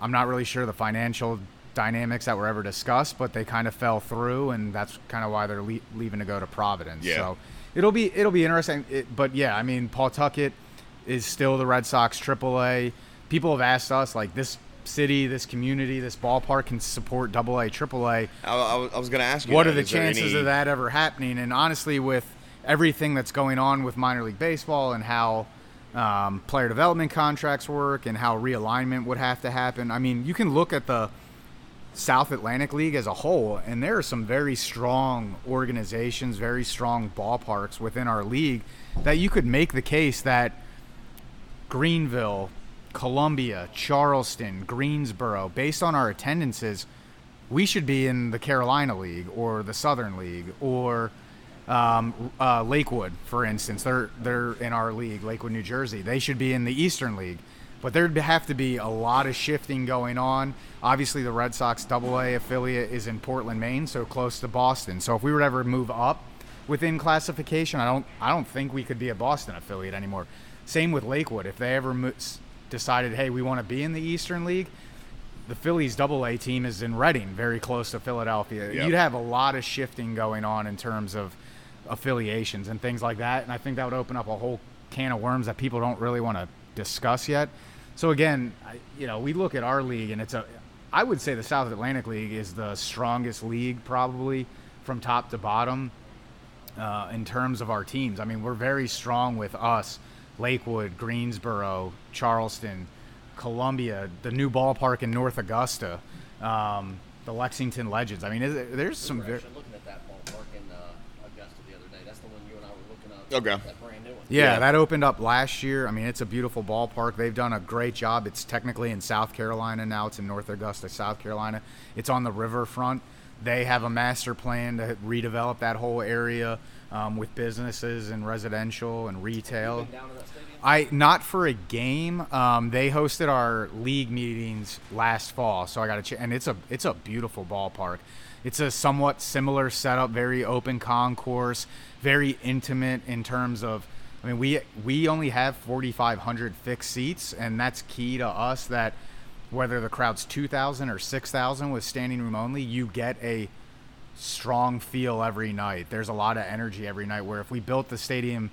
[SPEAKER 3] I'm not really sure the financial dynamics that were ever discussed, but they kind of fell through, and that's kind of why they're le- leaving to go to Providence.
[SPEAKER 1] Yeah.
[SPEAKER 3] So it'll be it'll be interesting. It, but yeah, I mean, Pawtucket is still the Red Sox AAA. People have asked us like this city, this community, this ballpark can support AA, AAA
[SPEAKER 1] I, I was- going to ask you.
[SPEAKER 3] what
[SPEAKER 1] that.
[SPEAKER 3] are the
[SPEAKER 1] Is
[SPEAKER 3] chances
[SPEAKER 1] any-
[SPEAKER 3] of that ever happening? And honestly, with everything that's going on with minor league baseball and how um, player development contracts work and how realignment would have to happen, I mean, you can look at the South Atlantic League as a whole, and there are some very strong organizations, very strong ballparks within our league that you could make the case that Greenville, Columbia, Charleston, Greensboro, based on our attendances, we should be in the Carolina League or the Southern League or um, uh, Lakewood, for instance. They're they're in our league, Lakewood, New Jersey. They should be in the Eastern League, but there'd have to be a lot of shifting going on. Obviously, the Red Sox Double A affiliate is in Portland, Maine, so close to Boston. So if we were to ever move up within classification, I don't I don't think we could be a Boston affiliate anymore. Same with Lakewood. If they ever mo- decided, hey, we want to be in the Eastern League, the Phillies double A team is in Reading, very close to Philadelphia.
[SPEAKER 1] Yep.
[SPEAKER 3] You'd have a lot of shifting going on in terms of affiliations and things like that. And I think that would open up a whole can of worms that people don't really want to discuss yet. So again, I, you know, we look at our league and it's a, I would say the South Atlantic League is the strongest league probably from top to bottom uh, in terms of our teams. I mean, we're very strong with us, Lakewood, Greensboro, Charleston, Columbia, the new ballpark in North Augusta, um, the Lexington Legends. I mean, is it- there's some.
[SPEAKER 4] We were
[SPEAKER 3] Ver-
[SPEAKER 4] actually looking at that ballpark in uh, Augusta the other day. That's the one you and I were looking at.
[SPEAKER 1] Okay.
[SPEAKER 3] Yeah,
[SPEAKER 1] Yeah.
[SPEAKER 3] that opened up last year. I mean, it's a beautiful ballpark. They've done a great job. It's technically in South Carolina now. It's in North Augusta, South Carolina. It's on the riverfront. They have a master plan to redevelop that whole area um, with businesses and residential and retail.
[SPEAKER 4] Been down to that stadium.
[SPEAKER 3] I not for a game. Um, they hosted our league meetings last fall, so I got to. Ch- and it's a it's a beautiful ballpark. It's a somewhat similar setup, very open concourse, very intimate in terms of. I mean, we we only have 4,500 fixed seats, and that's key to us. That whether the crowd's 2,000 or 6,000 with standing room only, you get a strong feel every night. There's a lot of energy every night. Where if we built the stadium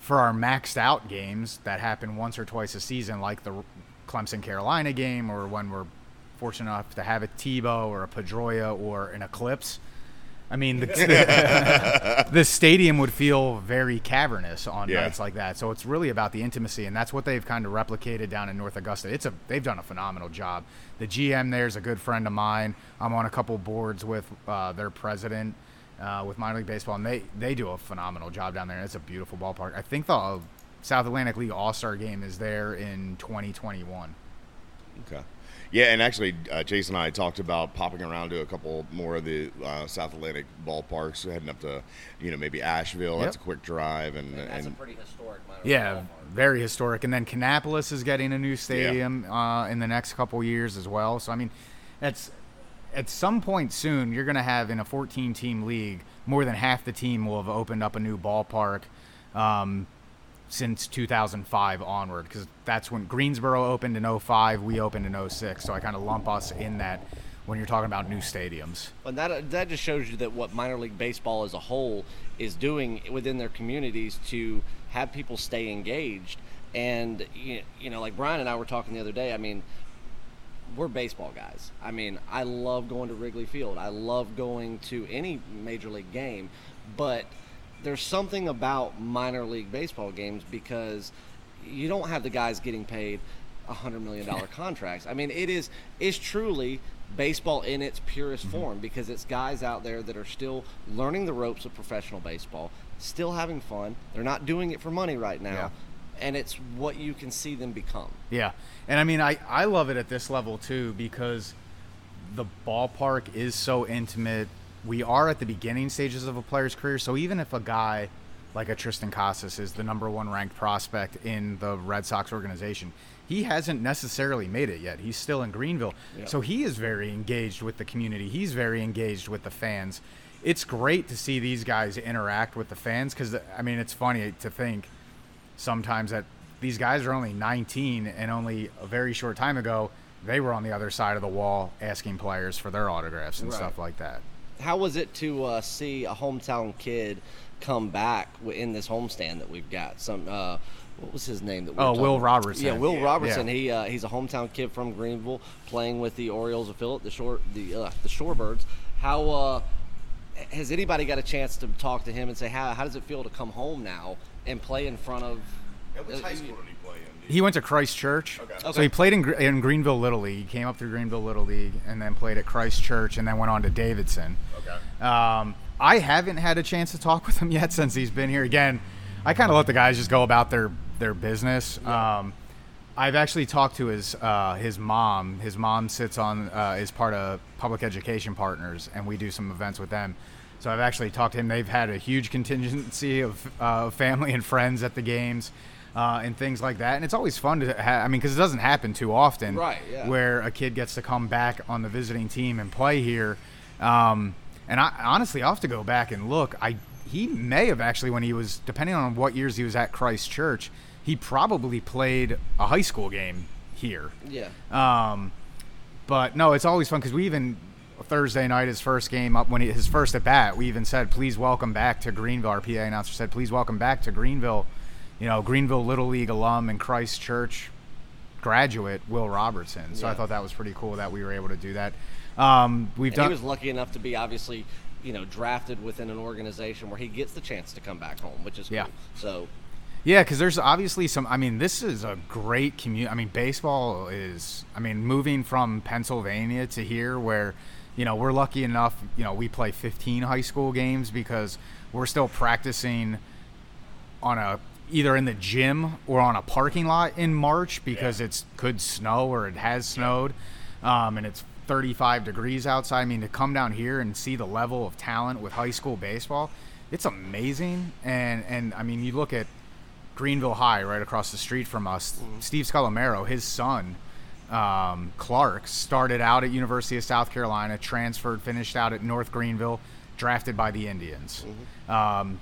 [SPEAKER 3] for our maxed out games that happen once or twice a season, like the Clemson Carolina game, or when we're fortunate enough to have a Tebow or a Pedroia or an Eclipse. I mean, the, [LAUGHS] [LAUGHS] the stadium would feel very cavernous on
[SPEAKER 1] Yeah.
[SPEAKER 3] nights like that. So it's really about the intimacy, and that's what they've kind of replicated down in North Augusta. It's a they've done a phenomenal job. The GM there is a good friend of mine. I'm on a couple boards with uh, their president uh, with minor league baseball, and they they do a phenomenal job down there. It's a beautiful ballpark. I think the South Atlantic League All Star Game is there in 2021.
[SPEAKER 1] Okay. Yeah, and actually, uh, Jason and I talked about popping around to a couple more of the uh, South Atlantic ballparks, heading up to, you know, maybe Asheville. That's a quick drive, and
[SPEAKER 4] And that's a pretty historic minor
[SPEAKER 3] Yeah,
[SPEAKER 4] ballpark.
[SPEAKER 3] very historic. And then Kannapolis is getting a new stadium uh, in the next couple years as well. So I mean, that's at some point soon you're going to have in a 14 team league more than half the team will have opened up a new ballpark um, since 2005 onward because that's when Greensboro opened in 05, we opened in 06. So I kind of lump us in that when you're talking about new stadiums.
[SPEAKER 4] And that uh, that just shows you that what minor league baseball as a whole is doing within their communities to have people stay engaged. And you know, like Brian and I were talking the other day. I mean, we're baseball guys. I mean, I love going to Wrigley Field. I love going to any major league game, but there's something about minor league baseball games because
[SPEAKER 2] you don't have the guys getting paid a hundred million dollar [LAUGHS] contracts. I mean, it is it's truly baseball in its purest
[SPEAKER 3] Mm-hmm.
[SPEAKER 2] form because it's guys out there that are still learning the ropes of professional baseball, still having fun. They're not doing it for money right now,
[SPEAKER 3] Yeah.
[SPEAKER 2] and it's what you can see them become.
[SPEAKER 3] Yeah, and I mean, I I love it at this level too because the ballpark is so intimate. We are at the beginning stages of a player's career, so even if a guy like a Triston Casas is the number one ranked prospect in the Red Sox organization, he hasn't necessarily made it yet. He's still in Greenville,
[SPEAKER 2] Yeah.
[SPEAKER 3] so he is very engaged with the community. He's very engaged with the fans. It's great to see these guys interact with the fans because I mean, it's funny to think sometimes that these guys are only 19 and only a very short time ago they were on the other side of the wall asking players for their autographs and
[SPEAKER 2] Right.
[SPEAKER 3] stuff like that.
[SPEAKER 2] How was it to uh, see a hometown kid come back in this homestand that we've got? Some uh, what was his name? That we
[SPEAKER 3] Oh,
[SPEAKER 2] talking
[SPEAKER 3] Will? Robertson.
[SPEAKER 2] Yeah, Will
[SPEAKER 3] Yeah.
[SPEAKER 2] Robertson.
[SPEAKER 3] Yeah.
[SPEAKER 2] He uh, he's a hometown kid from Greenville, playing with the Orioles affiliate, the short the uh, the Shorebirds. How uh, has anybody got a chance to talk to him and say how how does it feel to come home now and play in front of?
[SPEAKER 1] At which
[SPEAKER 2] uh,
[SPEAKER 1] high school did he play in?
[SPEAKER 3] He went to Christ Church.
[SPEAKER 1] Okay.
[SPEAKER 3] So he played in, in Greenville Little League. He came up through Greenville Little League and then played at Christ Church and then went on to Davidson.
[SPEAKER 1] Okay.
[SPEAKER 3] Um, I haven't had a chance to talk [LAUGHS] with him yet since he's been here. Again, I kind of let the guys just go about their their business. Um, I've actually talked to his uh, his mom. His mom sits on uh, is part of Public Education Partners, and we do some events with them. So I've actually talked to him. They've had a huge contingency of uh, family and friends at the games. Uh, and things like that, and it's always fun to. Ha- I mean, because it doesn't happen too often,
[SPEAKER 2] Right, yeah.
[SPEAKER 3] Where a kid gets to come back on the visiting team and play here. Um, and I honestly, I'll have to go back and look. I he may have actually when he was depending on what years he was at Christ Church, he probably played a high school game here.
[SPEAKER 2] Yeah.
[SPEAKER 3] Um, but no, it's always fun because we even Thursday night his first game up when he, his first at bat, we even said please welcome back to Greenville. Our PA announcer said please welcome back to Greenville. You know, Greenville Little League alum and Christ Church graduate Will Robertson. So I thought that was pretty cool that we were able to do that. Um, we've
[SPEAKER 2] And
[SPEAKER 3] done.
[SPEAKER 2] he was lucky enough to be obviously, you know, drafted within an organization where he gets the chance to come back home, which is cool.
[SPEAKER 3] Yeah.
[SPEAKER 2] So
[SPEAKER 3] Yeah, because there's obviously some. I mean, this is a great community. I mean, baseball is. I mean, moving from Pennsylvania to here, where you know we're lucky enough. You know, we play 15 high school games because we're still practicing on a either in the gym or on a parking lot in March because it's could snow or it has snowed, um, and it's 35 degrees outside. I mean, to come down here and see the level of talent with high school baseball, it's amazing. And and I mean, you look at Greenville High, right across the street from us. Steve Scolamiero, his son, um, Clark, started out at University of South Carolina, transferred, finished out at North Greenville, drafted by the Indians. Um,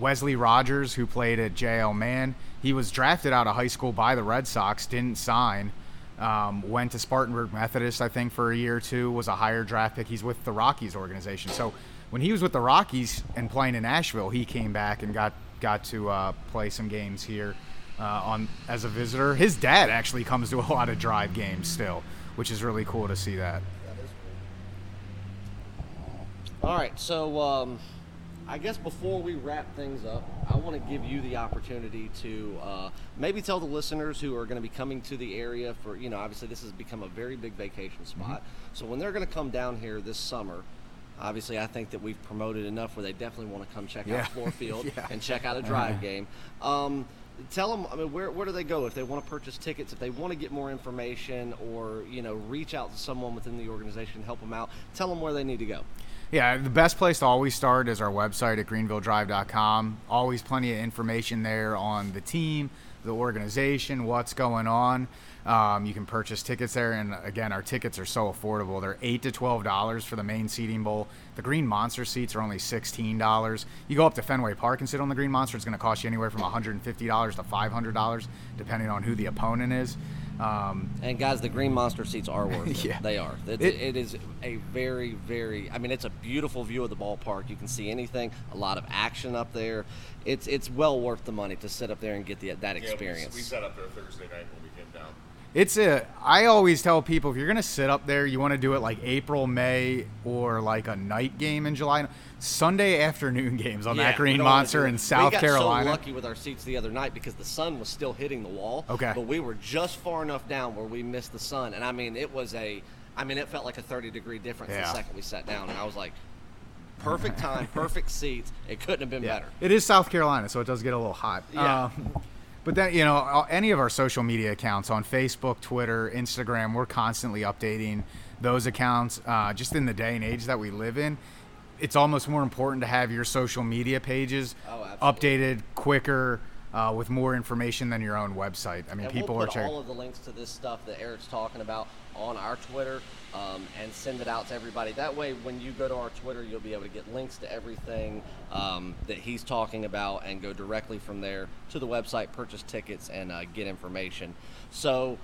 [SPEAKER 3] Wesley Rogers, who played at JL Mann, he was drafted out of high school by the Red Sox, didn't sign. Um, went to Spartanburg Methodist, I think, for a year or two. Was a higher draft pick. He's with the Rockies organization. So when he was with the Rockies and playing in Nashville, he came back and got got to uh, play some games here uh, on as a visitor. His dad actually comes to a lot of drive games still, which is really cool to see that.
[SPEAKER 2] All right, so um, I guess before we wrap things up, I want to give you the opportunity to uh, maybe tell the listeners who are going to be coming to the area for, you know, obviously this has become a very big vacation spot. So when they're going to come down here this summer, obviously I think that we've promoted enough where they definitely want to come check
[SPEAKER 3] Yeah.
[SPEAKER 2] out Fluor [LAUGHS] Field
[SPEAKER 3] Yeah.
[SPEAKER 2] and check out a drive game. Um, tell them, I mean, where, where do they go if they want to purchase tickets, if they want to get more information or, you know, reach out to someone within the organization, help them out, tell them where they need to go.
[SPEAKER 3] Yeah, the best place to always start is our website at greenvilledrive.com. Always plenty of information there on the team, the organization, what's going on. Um, you can purchase tickets there, and again, our tickets are so affordable. They're eight to twelve dollars for the main seating bowl. The Green Monster seats are only sixteen dollars. You go up to Fenway Park and sit on the Green Monster, it's going to cost you anywhere from one hundred and fifty dollars to five hundred dollars, depending on who the opponent is. Um,
[SPEAKER 2] And guys, the Green Monster seats are worth [LAUGHS] it.
[SPEAKER 3] Yeah.
[SPEAKER 2] They are. It,
[SPEAKER 3] It-
[SPEAKER 2] it is a very, very. I mean, it's a beautiful view of the ballpark. You can see anything. A lot of action up there. It's it's well worth the money to sit up there and get the, that experience.
[SPEAKER 1] Yeah, We sat up there Thursday night when we came down.
[SPEAKER 3] It's a. I always tell people if you're gonna sit up there, you want to do it like April, May, or like a night game in July. Sunday afternoon [LAUGHS] games on
[SPEAKER 4] Yeah,
[SPEAKER 3] that Green Monster in South Carolina.
[SPEAKER 4] we got
[SPEAKER 3] Carolina.
[SPEAKER 4] so lucky with our seats the other night because the sun was still hitting the wall.
[SPEAKER 3] Okay.
[SPEAKER 4] But we were just far enough down where we missed the sun, and I mean, it was a. I mean, it felt like a 30 degree difference the second we sat down, and I was like, perfect time, [LAUGHS] perfect seats. It couldn't have been
[SPEAKER 3] Yeah.
[SPEAKER 4] better.
[SPEAKER 3] It is South Carolina, so it does get a little hot.
[SPEAKER 4] Yeah.
[SPEAKER 3] Um, but then, you know, any of our social media accounts on Facebook, Twitter, Instagram, we're constantly updating those accounts. Uh, just in the day and age that we live in, it's almost more important to have your social media pages
[SPEAKER 4] Oh,
[SPEAKER 3] updated quicker. Uh, with more information than your own website. I mean,
[SPEAKER 4] And
[SPEAKER 3] people
[SPEAKER 4] we'll
[SPEAKER 3] are checking.
[SPEAKER 4] all of the links to this stuff that Eric's talking about on our Twitter um, and send it out to everybody. That way, when you go to our Twitter, you'll be able to get links to everything um, that he's talking about and go directly from there to the website, purchase tickets, and uh, get information. So,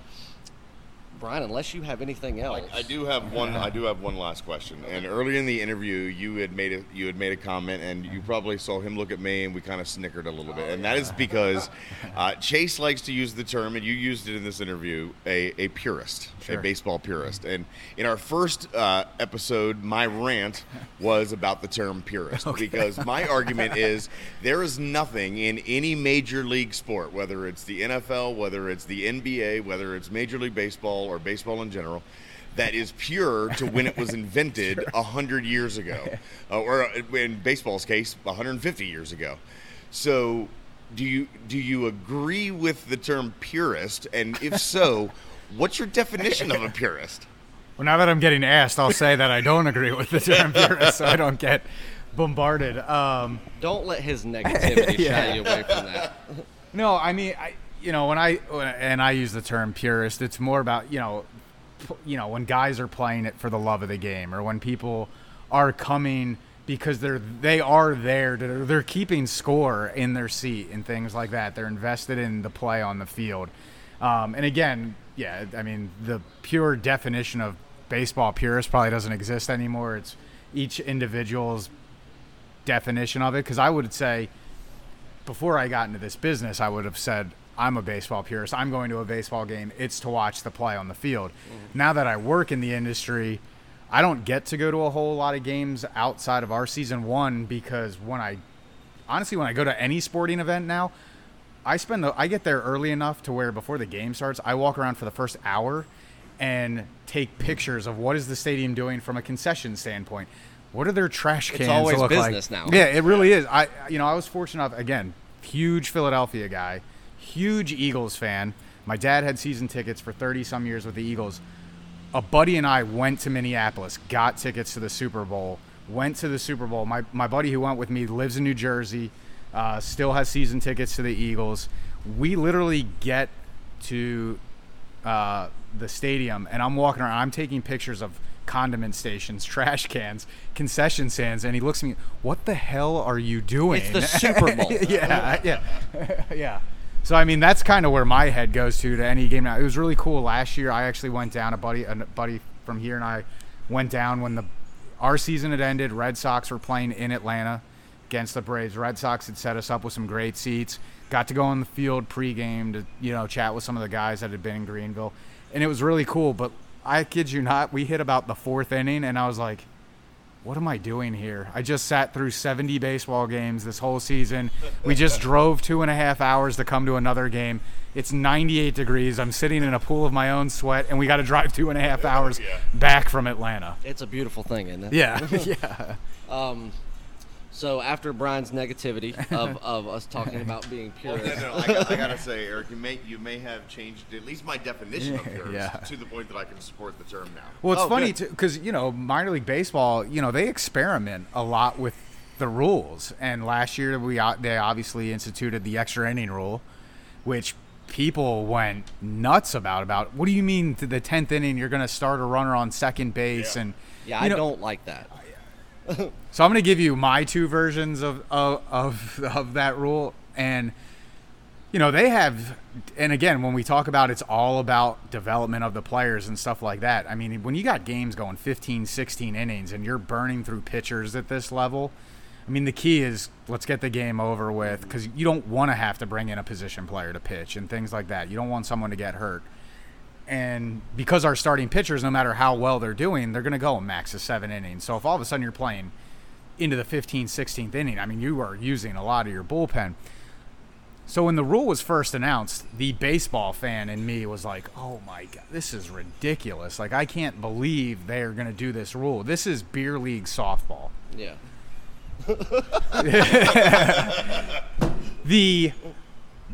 [SPEAKER 4] Brian, unless you have anything else,
[SPEAKER 1] I do have one. I do have one last question. And earlier in the interview, you had made a you had made a comment, and you probably saw him look at me, and we kind of snickered a little bit. And that is because [LAUGHS] uh, Chase likes to use the term, and you used it in this interview, a, a purist, a baseball purist. And in our first uh, episode, my rant was about the term purist [LAUGHS] because my argument is there is nothing in any major league sport, whether it's the NFL, whether it's the NBA, whether it's Major League Baseball or baseball in general, that is pure to when it was [LAUGHS] invented a hundred years ago, [LAUGHS] uh, or uh, in baseball's case, 150 years ago. So, do you do you agree with the term purist? And if so, [LAUGHS] what's your definition of a purist?
[SPEAKER 3] Well, now that I'm getting asked, I'll say that I don't agree with the term purist, so I don't get bombarded. Um,
[SPEAKER 4] don't let his negativity
[SPEAKER 3] Yeah.
[SPEAKER 4] shy you away from that.
[SPEAKER 3] No, I mean, I you know when I and I use the term purist, it's more about you know, you know when guys are playing it for the love of the game, or when people are coming because they're they are there to, they're keeping score in their seat and things like that. They're invested in the play on the field. Um, and again, yeah, I mean the pure definition of baseball purist probably doesn't exist anymore. It's each individual's definition of it because I would say before I got into this business, I would have said, I'm a baseball purist. I'm going to a baseball game. It's to watch the play on the field. Mm-hmm. Now that I work in the industry, I don't get to go to a whole lot of games outside of our season one because when I, honestly, when I go to any sporting event now, I spend the, I get there early enough to where before the game starts, I walk around for the first hour and take mm-hmm. pictures of what is the stadium doing from a concession standpoint. What are their trash cans It's
[SPEAKER 4] always
[SPEAKER 3] look like?
[SPEAKER 4] business now.
[SPEAKER 3] Yeah, it really is. I you know I was fortunate enough again, huge Philadelphia guy, huge Eagles fan. My dad had season tickets for thirty some years with the Eagles. A buddy and I went to Minneapolis, got tickets to the Super Bowl, went to the Super Bowl. My my buddy who went with me lives in New Jersey, uh, still has season tickets to the Eagles. We literally get to uh, the stadium, and I'm walking around. I'm taking pictures of condiment stations, [LAUGHS] trash cans, concession stands, and he looks at me. What the hell are you doing?
[SPEAKER 4] It's the Super Bowl. [LAUGHS]
[SPEAKER 3] yeah, yeah, [LAUGHS] yeah. So I mean, that's kind of where my head goes to to any game. Now it was really cool last year. I actually went down. A buddy, a buddy from here, and I went down when the our season had ended. Red Sox were playing in Atlanta against the Braves. Red Sox had set us up with some great seats. Got to go on the field pregame to you know chat with some of the guys that had been in Greenville, and it was really cool. But I kid you not, we hit about the fourth inning, and I was like, what am I doing here? I just sat through 70 baseball games this whole season. We just [LAUGHS] drove two and a half hours to come to another game. It's 98 degrees. I'm sitting in a pool of my own sweat, and we got to drive two and a half hours back from Atlanta.
[SPEAKER 4] It's a beautiful thing, isn't it?
[SPEAKER 3] Yeah, [LAUGHS] [LAUGHS] yeah.
[SPEAKER 4] Um, so after Brian's negativity of, [LAUGHS] of us talking about being
[SPEAKER 1] Well,
[SPEAKER 4] pure,
[SPEAKER 1] no, no, I, got, I gotta [LAUGHS] say, Eric, you may you may have changed at least my definition of [LAUGHS] purist
[SPEAKER 3] Yeah.
[SPEAKER 1] to the point that I can support the term now.
[SPEAKER 3] Well, it's
[SPEAKER 4] Oh,
[SPEAKER 3] funny
[SPEAKER 4] good.
[SPEAKER 3] too because you know minor league baseball, you know they experiment a lot with the rules, and last year we o- they obviously instituted the extra inning rule, which people went nuts about. About what do you mean to the tenth inning you're going to start a runner on second base
[SPEAKER 1] Yeah.
[SPEAKER 3] and
[SPEAKER 4] yeah,
[SPEAKER 3] you
[SPEAKER 4] I
[SPEAKER 3] know-
[SPEAKER 4] don't like that.
[SPEAKER 3] So I'm going to give you my two versions of, of of of that rule, and you know they have. And again, when we talk about it's all about development of the players and stuff like that. I mean, when you got games going 15, 16 innings, and you're burning through pitchers at this level. I mean, the key is let's get the game over with because you don't want to have to bring in a position player to pitch and things like that. You don't want someone to get hurt. and because our starting pitchers, no matter how well they're doing, they're going to go a max of seven innings. So if all of a sudden you're playing into the 15th, 16th inning, I mean, you are using a lot of your bullpen. So when the rule was first announced, the baseball fan in me was like, "Oh my god, this is ridiculous! Like I can't believe they're going to do this rule. This is beer league softball."
[SPEAKER 4] Yeah. [LAUGHS]
[SPEAKER 3] the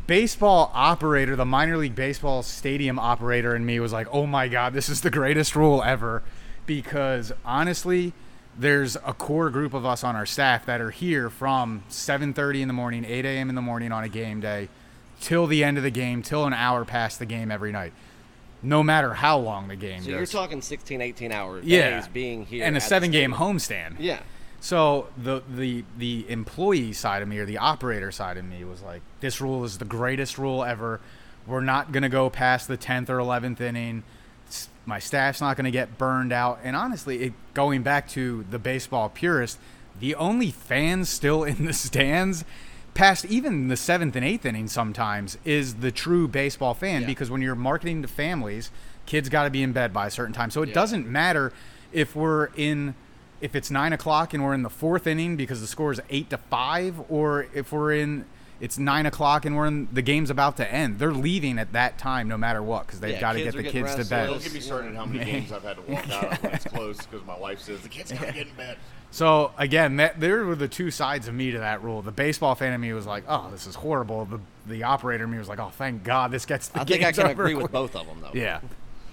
[SPEAKER 3] baseball operator, the minor league baseball stadium operator in me was like, "Oh my god, this is the greatest rule ever." Because honestly, there's a core group of us on our staff that are here from 7:30 in the morning, 8 a.m. in the morning on a game day, till the end of the game, till an hour past the game every night. No matter how long the game is.
[SPEAKER 4] So
[SPEAKER 3] goes.
[SPEAKER 4] you're talking 16, 18 hours.
[SPEAKER 3] yeah,
[SPEAKER 4] days being here.
[SPEAKER 3] and a seven-game homestand.
[SPEAKER 4] Yeah.
[SPEAKER 3] So the the the employee side of me or the operator side of me was like, this rule is the greatest rule ever. We're not gonna go past the tenth or eleventh inning. My staff's not gonna get burned out. And honestly, it, going back to the baseball purist, the only fans still in the stands, past even the seventh and eighth inning, sometimes is the true baseball fan
[SPEAKER 4] Yeah.
[SPEAKER 3] because when you're marketing to families, kids got to be in bed by a certain time. So it
[SPEAKER 4] Yeah.
[SPEAKER 3] doesn't matter if we're in if it's nine o'clock and we're in the fourth inning because the score is eight to five, or if we're in it's nine o'clock and we're in the game's about to end. They're leaving at that time no matter what because they've
[SPEAKER 4] Yeah,
[SPEAKER 3] got to get the
[SPEAKER 4] getting
[SPEAKER 3] kids to bed.
[SPEAKER 1] Don't get me started how many [LAUGHS] games I've had to walk out [LAUGHS] of when it's close because my wife says the kids gotta get in bed.
[SPEAKER 3] So again, that, there were the two sides of me to that rule. The baseball fan of me was like, "Oh, this is horrible." The the operator of me was like, "Oh, thank God this gets the
[SPEAKER 4] I think I can
[SPEAKER 3] over
[SPEAKER 4] agree with both of them, though.
[SPEAKER 3] Yeah,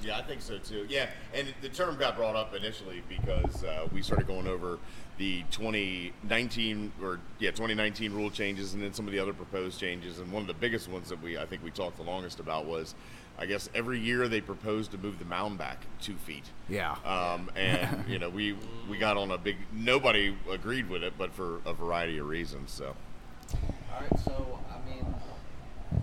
[SPEAKER 1] Yeah, I think so too. Yeah, and the term got brought up initially because uh, we started going over the 2019 or yeah 2019 rule changes and then some of the other proposed changes. And one of the biggest ones that we I think we talked the longest about was, I guess every year they proposed to move the mound back two feet.
[SPEAKER 3] yeah.
[SPEAKER 1] Um, and [LAUGHS] you know we we got on a big nobody agreed with it, but for a variety of reasons. So
[SPEAKER 4] All right, so I mean, do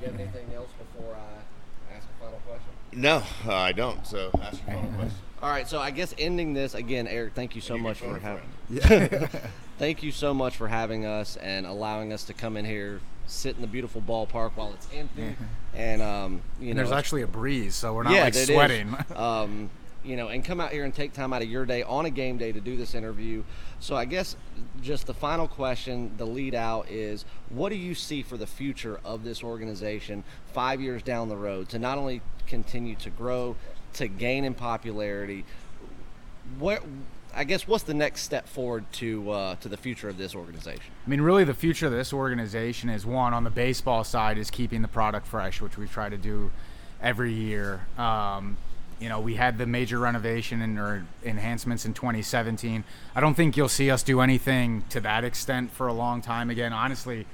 [SPEAKER 4] you got anything else before I ask a final question?
[SPEAKER 1] no, uh, I don't. So ask your final [LAUGHS] question.
[SPEAKER 4] All right, so I guess ending this again, Eric. Thank you so
[SPEAKER 1] You
[SPEAKER 4] much for
[SPEAKER 1] phone a
[SPEAKER 4] having. [LAUGHS] thank you so much for having us and allowing us to come in here, sit in the beautiful ballpark while it's empty, and um, you
[SPEAKER 3] And
[SPEAKER 4] know,
[SPEAKER 3] there's actually a breeze, so we're not
[SPEAKER 4] yeah,
[SPEAKER 3] like sweating. [LAUGHS] [LAUGHS]
[SPEAKER 4] um, you know, and come out here and take time out of your day on a game day to do this interview. So I guess just the final question, the lead out is, what do you see for the future of this organization five years down the road to not only continue to grow, to gain in popularity? What I guess what's the next step forward to uh, to the future of this organization?
[SPEAKER 3] I mean, really, the future of this organization is one on the baseball side is keeping the product fresh, which we try to do every year. Um, you know, we had the major renovation and or enhancements in 2017. I don't think you'll see us do anything to that extent for a long time again. Honestly,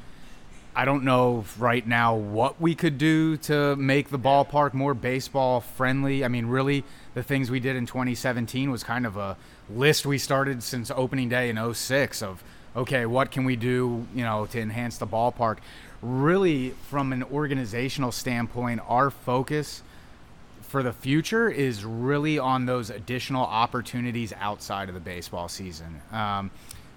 [SPEAKER 3] I don't know right now what we could do to make the ballpark more baseball friendly. I mean, really, the things we did in 2017 was kind of a list we started since opening day in 06 of, okay, what can we do, you know, to enhance the ballpark? Really, from an organizational standpoint, our focus for the future is really on those additional opportunities outside of the baseball season. Um,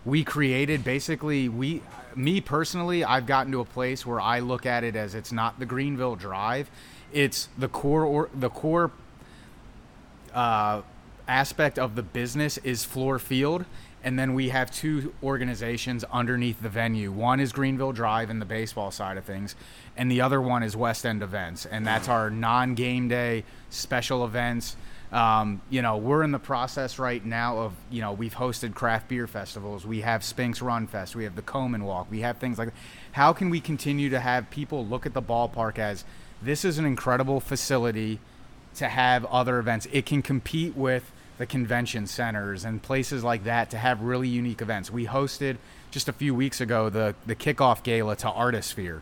[SPEAKER 3] we created basically we me personally I've gotten to a place where I look at it as it's not the Greenville Drive, it's the core or the core uh, aspect of the business is Fluor Field and then we have two organizations underneath the venue. One is greenville drive and the baseball side of things and the other one is west end events and that's our non-game day special events um, you know we're in the process right now of you know we've hosted craft beer festivals we have Spinx Run Fest we have the coleman walk we have things like how can we continue to have people look at the ballpark as this is an incredible facility to have other events. It can compete with the convention centers and places like that to have really unique events. We hosted just a few weeks ago the the kickoff gala to Artisphere.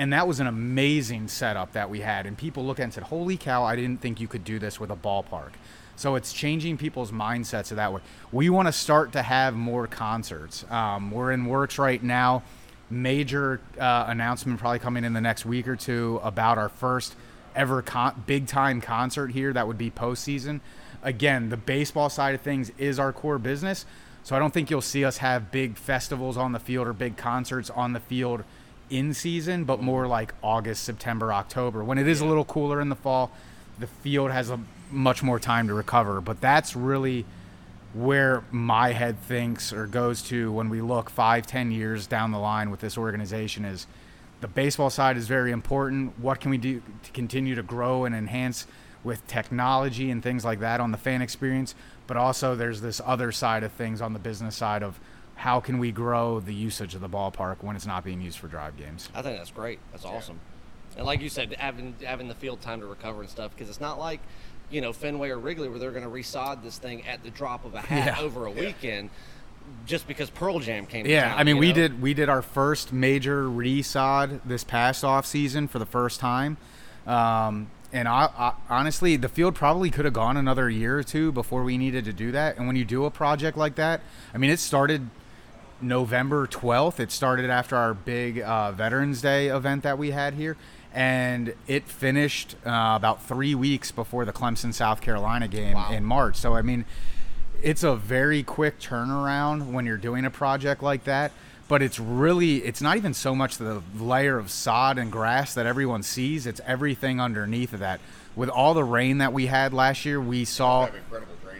[SPEAKER 3] And that was an amazing setup that we had. And people looked at it and said, Holy cow, I didn't think you could do this with a ballpark. So it's changing people's mindsets of that way. We want to start to have more concerts. Um, we're in works right now. Major uh, announcement probably coming in the next week or two about our first ever con- big time concert here that would be postseason. Again, the baseball side of things is our core business. So I don't think you'll see us have big festivals on the field or big concerts on the field in season, but more like August, September, October. When it is a little cooler in the fall, the field has a much more time to recover. But that's really where my head thinks or goes to when we look five, ten years down the line with this organization is the baseball side is very important. What can we do to continue to grow and enhance with technology and things like that on the fan experience? But also, there's this other side of things on the business side of how can we grow the usage of the ballpark when it's not being used for drive games.
[SPEAKER 4] I think that's great. That's awesome. And like you said, having having the field time to recover and stuff, because it's not like you know Fenway or Wrigley where they're going to resod this thing at the drop of a hat
[SPEAKER 3] Yeah.
[SPEAKER 4] over a weekend, just because Pearl Jam came. to
[SPEAKER 3] Yeah,
[SPEAKER 4] town,
[SPEAKER 3] I mean, we
[SPEAKER 4] know?
[SPEAKER 3] did we did our first major resod this past off season for the first time, um, and I, I, honestly, the field probably could have gone another year or two before we needed to do that. And when you do a project like that, I mean, it started November twelfth. It started after our big uh, Veterans Day event that we had here. And it finished uh, about three weeks before the Clemson, South Carolina game in March. So, I mean, it's a very quick turnaround when you're doing a project like that but it's really it's not even so much the layer of sod and grass that everyone sees it's everything underneath of that with all the rain that we had last year we saw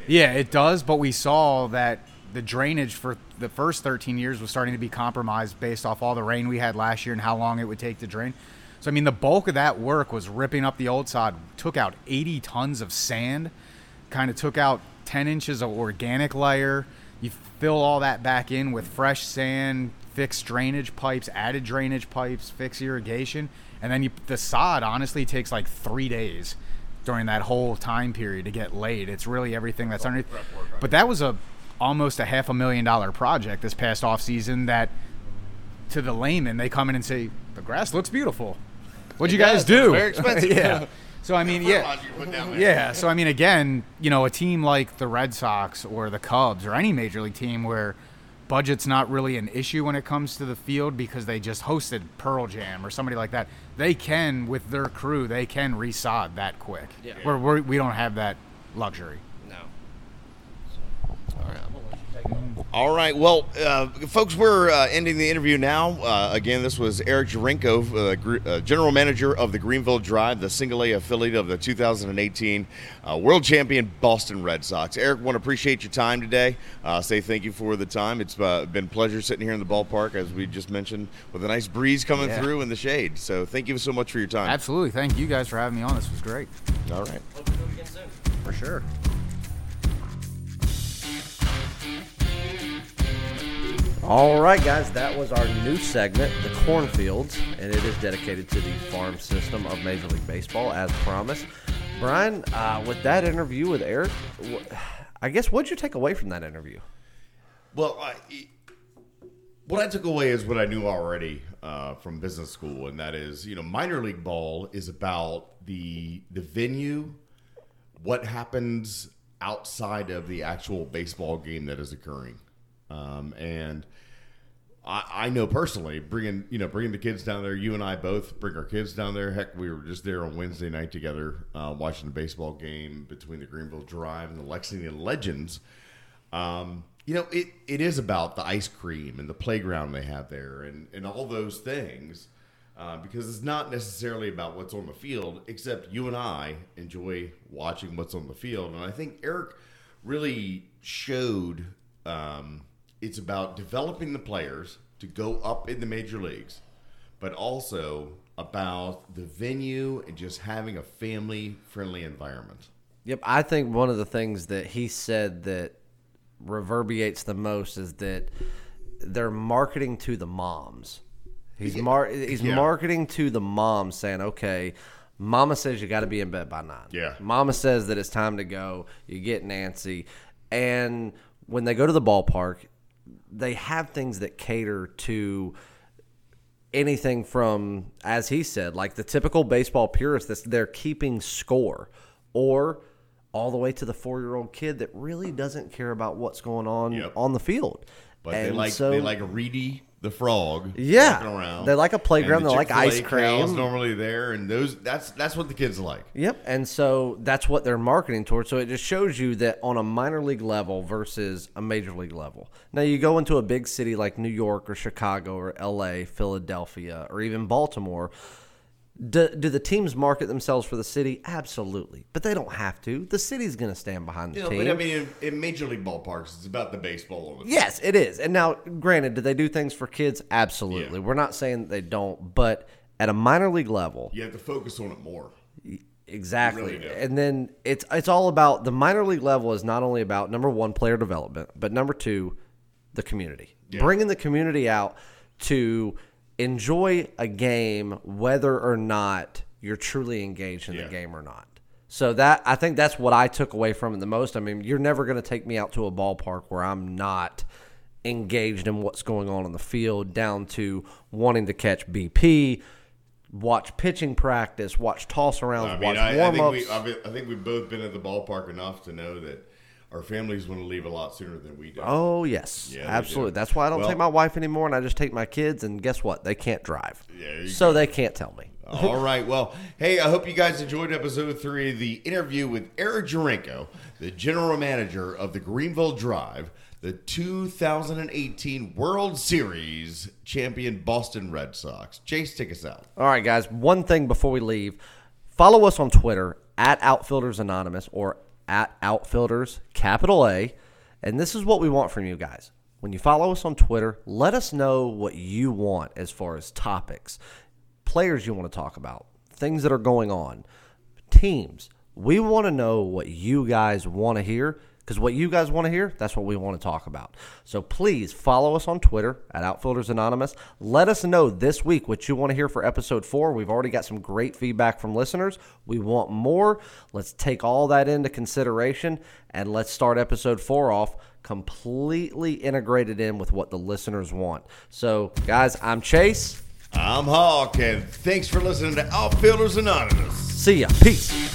[SPEAKER 3] yeah it does but we saw that the drainage for the first 13 years was starting to be compromised based off all the rain we had last year and how long it would take to drain so i mean the bulk of that work was ripping up the old sod took out 80 tons of sand kind of took out 10 inches of organic layer. You fill all that back in with fresh sand, fix drainage pipes, added drainage pipes, fix irrigation, and then you, the sod honestly takes like three days during that whole time period to get laid. It's really everything that's underneath. But that was a almost a half a million dollar project this past off season that to the layman they come in and say the grass looks beautiful. What'd you guys
[SPEAKER 4] does,
[SPEAKER 3] do?
[SPEAKER 4] very [LAUGHS] expensive.
[SPEAKER 3] yeah. So I mean, yeah.
[SPEAKER 1] Fertilizer you put down there.
[SPEAKER 3] Yeah, so I mean, again, you know, a team like the Red Sox or the Cubs or any major league team where budget's not really an issue when it comes to the field because they just hosted Pearl Jam or somebody like that, they can, with their crew, they can resod that quick.
[SPEAKER 4] Yeah.
[SPEAKER 3] Where we're, we don't have that luxury.
[SPEAKER 4] No. So, all right, I'm gonna let you take it.
[SPEAKER 1] All right. Well, uh, folks, we're uh, ending the interview now. Uh, again, this was Eric Jarinko, uh, gr- uh, General Manager of the Greenville Drive, the single A affiliate of the 2018 uh, World Champion Boston Red Sox. Eric, want to appreciate your time today. Uh, say thank you for the time. It's uh, been a pleasure sitting here in the ballpark, as we just mentioned, with a nice breeze coming
[SPEAKER 3] Yeah.
[SPEAKER 1] through in the shade. So thank you so much for your time.
[SPEAKER 3] Absolutely. Thank you guys for having me on. This was great.
[SPEAKER 1] All right.
[SPEAKER 4] Hope to do it again soon.
[SPEAKER 2] For sure. All right, guys, that was our new segment, The Cornfields, and it is dedicated to the farm system of Major League Baseball, as promised. Brian, uh, with that interview with Eric, I guess what'd you take away from that interview?
[SPEAKER 1] Well, I, what I took away is what I knew already uh, from business school, and that is, you know, minor league ball is about the the venue, what happens outside of the actual baseball game that is occurring, um, and I, I know personally bringing you know bringing the kids down there. You and I both bring our kids down there. Heck, we were just there on Wednesday night together uh, watching the baseball game between the Greenville Drive and the Lexington Legends. Um, you know, it, it is about the ice cream and the playground they have there and, and all those things uh, because it's not necessarily about what's on the field, except you and I enjoy watching what's on the field. And I think Eric really showed um, it's about developing the players to go up in the major leagues, but also about the venue and just having a family friendly environment.
[SPEAKER 2] Yep, I think one of the things that he said that reverberates the most is that they're marketing to the moms. He's mar- he's
[SPEAKER 1] Yeah.
[SPEAKER 2] marketing to the moms, saying, "Okay, Mama says you got to be in bed by nine.
[SPEAKER 1] Yeah.
[SPEAKER 2] Mama says that it's time to go. You get Nancy, and when they go to the ballpark, they have things that cater to anything from, as he said, like the typical baseball purist that's they're keeping score, or all the way to the four year old kid that really doesn't care about what's going on
[SPEAKER 1] Yep.
[SPEAKER 2] on the field.
[SPEAKER 1] But they like
[SPEAKER 2] so-
[SPEAKER 1] they like Reedy the frog.
[SPEAKER 2] Yeah. They like a playground, they like ice cream.
[SPEAKER 1] normally there, and those that's that's what the kids like.
[SPEAKER 2] Yep. And so that's what they're marketing towards. So it just shows you that on a minor league level versus a major league level. Now you go into a big city like New York or Chicago or LA, Philadelphia, or even Baltimore. Do, do the teams market themselves for the city? Absolutely. But they don't have to. The city's going to stand behind the
[SPEAKER 1] You know,
[SPEAKER 2] team.
[SPEAKER 1] but I mean, in, in major league ballparks, it's about the baseball. Of it.
[SPEAKER 2] Yes, it is. And now, granted, do they do things for kids? Absolutely.
[SPEAKER 1] Yeah.
[SPEAKER 2] We're not saying they don't, but at a minor league level,
[SPEAKER 1] You have to focus on it more.
[SPEAKER 2] exactly.
[SPEAKER 1] really
[SPEAKER 2] and then it's it's all about the minor league level is not only about number one player development, but number two, the community.
[SPEAKER 1] Yeah.
[SPEAKER 2] Bringing the community out to enjoy a game, whether or not you're truly engaged in
[SPEAKER 1] Yeah.
[SPEAKER 2] the game or not. So that I think that's what I took away from it the most. I mean, you're never going to take me out to a ballpark where I'm not engaged in what's going on in the field, down to wanting to catch BP, watch pitching practice, watch toss arounds,
[SPEAKER 1] I mean,
[SPEAKER 2] watch
[SPEAKER 1] I, I think we, I think we've both been at the ballpark enough to know that our families want to leave a lot sooner than we do.
[SPEAKER 2] Oh yes,
[SPEAKER 1] Yeah,
[SPEAKER 2] absolutely. That's why I don't
[SPEAKER 1] Well-
[SPEAKER 2] take my wife anymore, and I just take my kids. And guess what? They can't drive,
[SPEAKER 1] you
[SPEAKER 2] so they can't tell me.
[SPEAKER 1] All [LAUGHS] right. Well, hey, I hope you guys enjoyed episode three, the interview with Eric Jarinko, the general manager of the Greenville Drive, the 2018 World Series champion Boston Red Sox. Chase, take us out.
[SPEAKER 2] All right, guys. One thing before we leave, follow us on Twitter at Outfielders Anonymous or at Outfielders capital A. And this is what we want from you guys. When you follow us on Twitter, let us know what you want as far as topics, players you want to talk about, things that are going on, teams. We want to know what you guys want to hear because what you guys want to hear, that's what we want to talk about. So please follow us on Twitter at Outfielders Anonymous. Let us know this week what you want to hear for episode four. We've already got some great feedback from listeners. We want more. Let's take all that into consideration and let's start episode four off completely integrated in with what the listeners want. So, guys, I'm Chase.
[SPEAKER 1] I'm Hawk, and thanks for listening to Outfielders Anonymous.
[SPEAKER 2] See ya. Peace.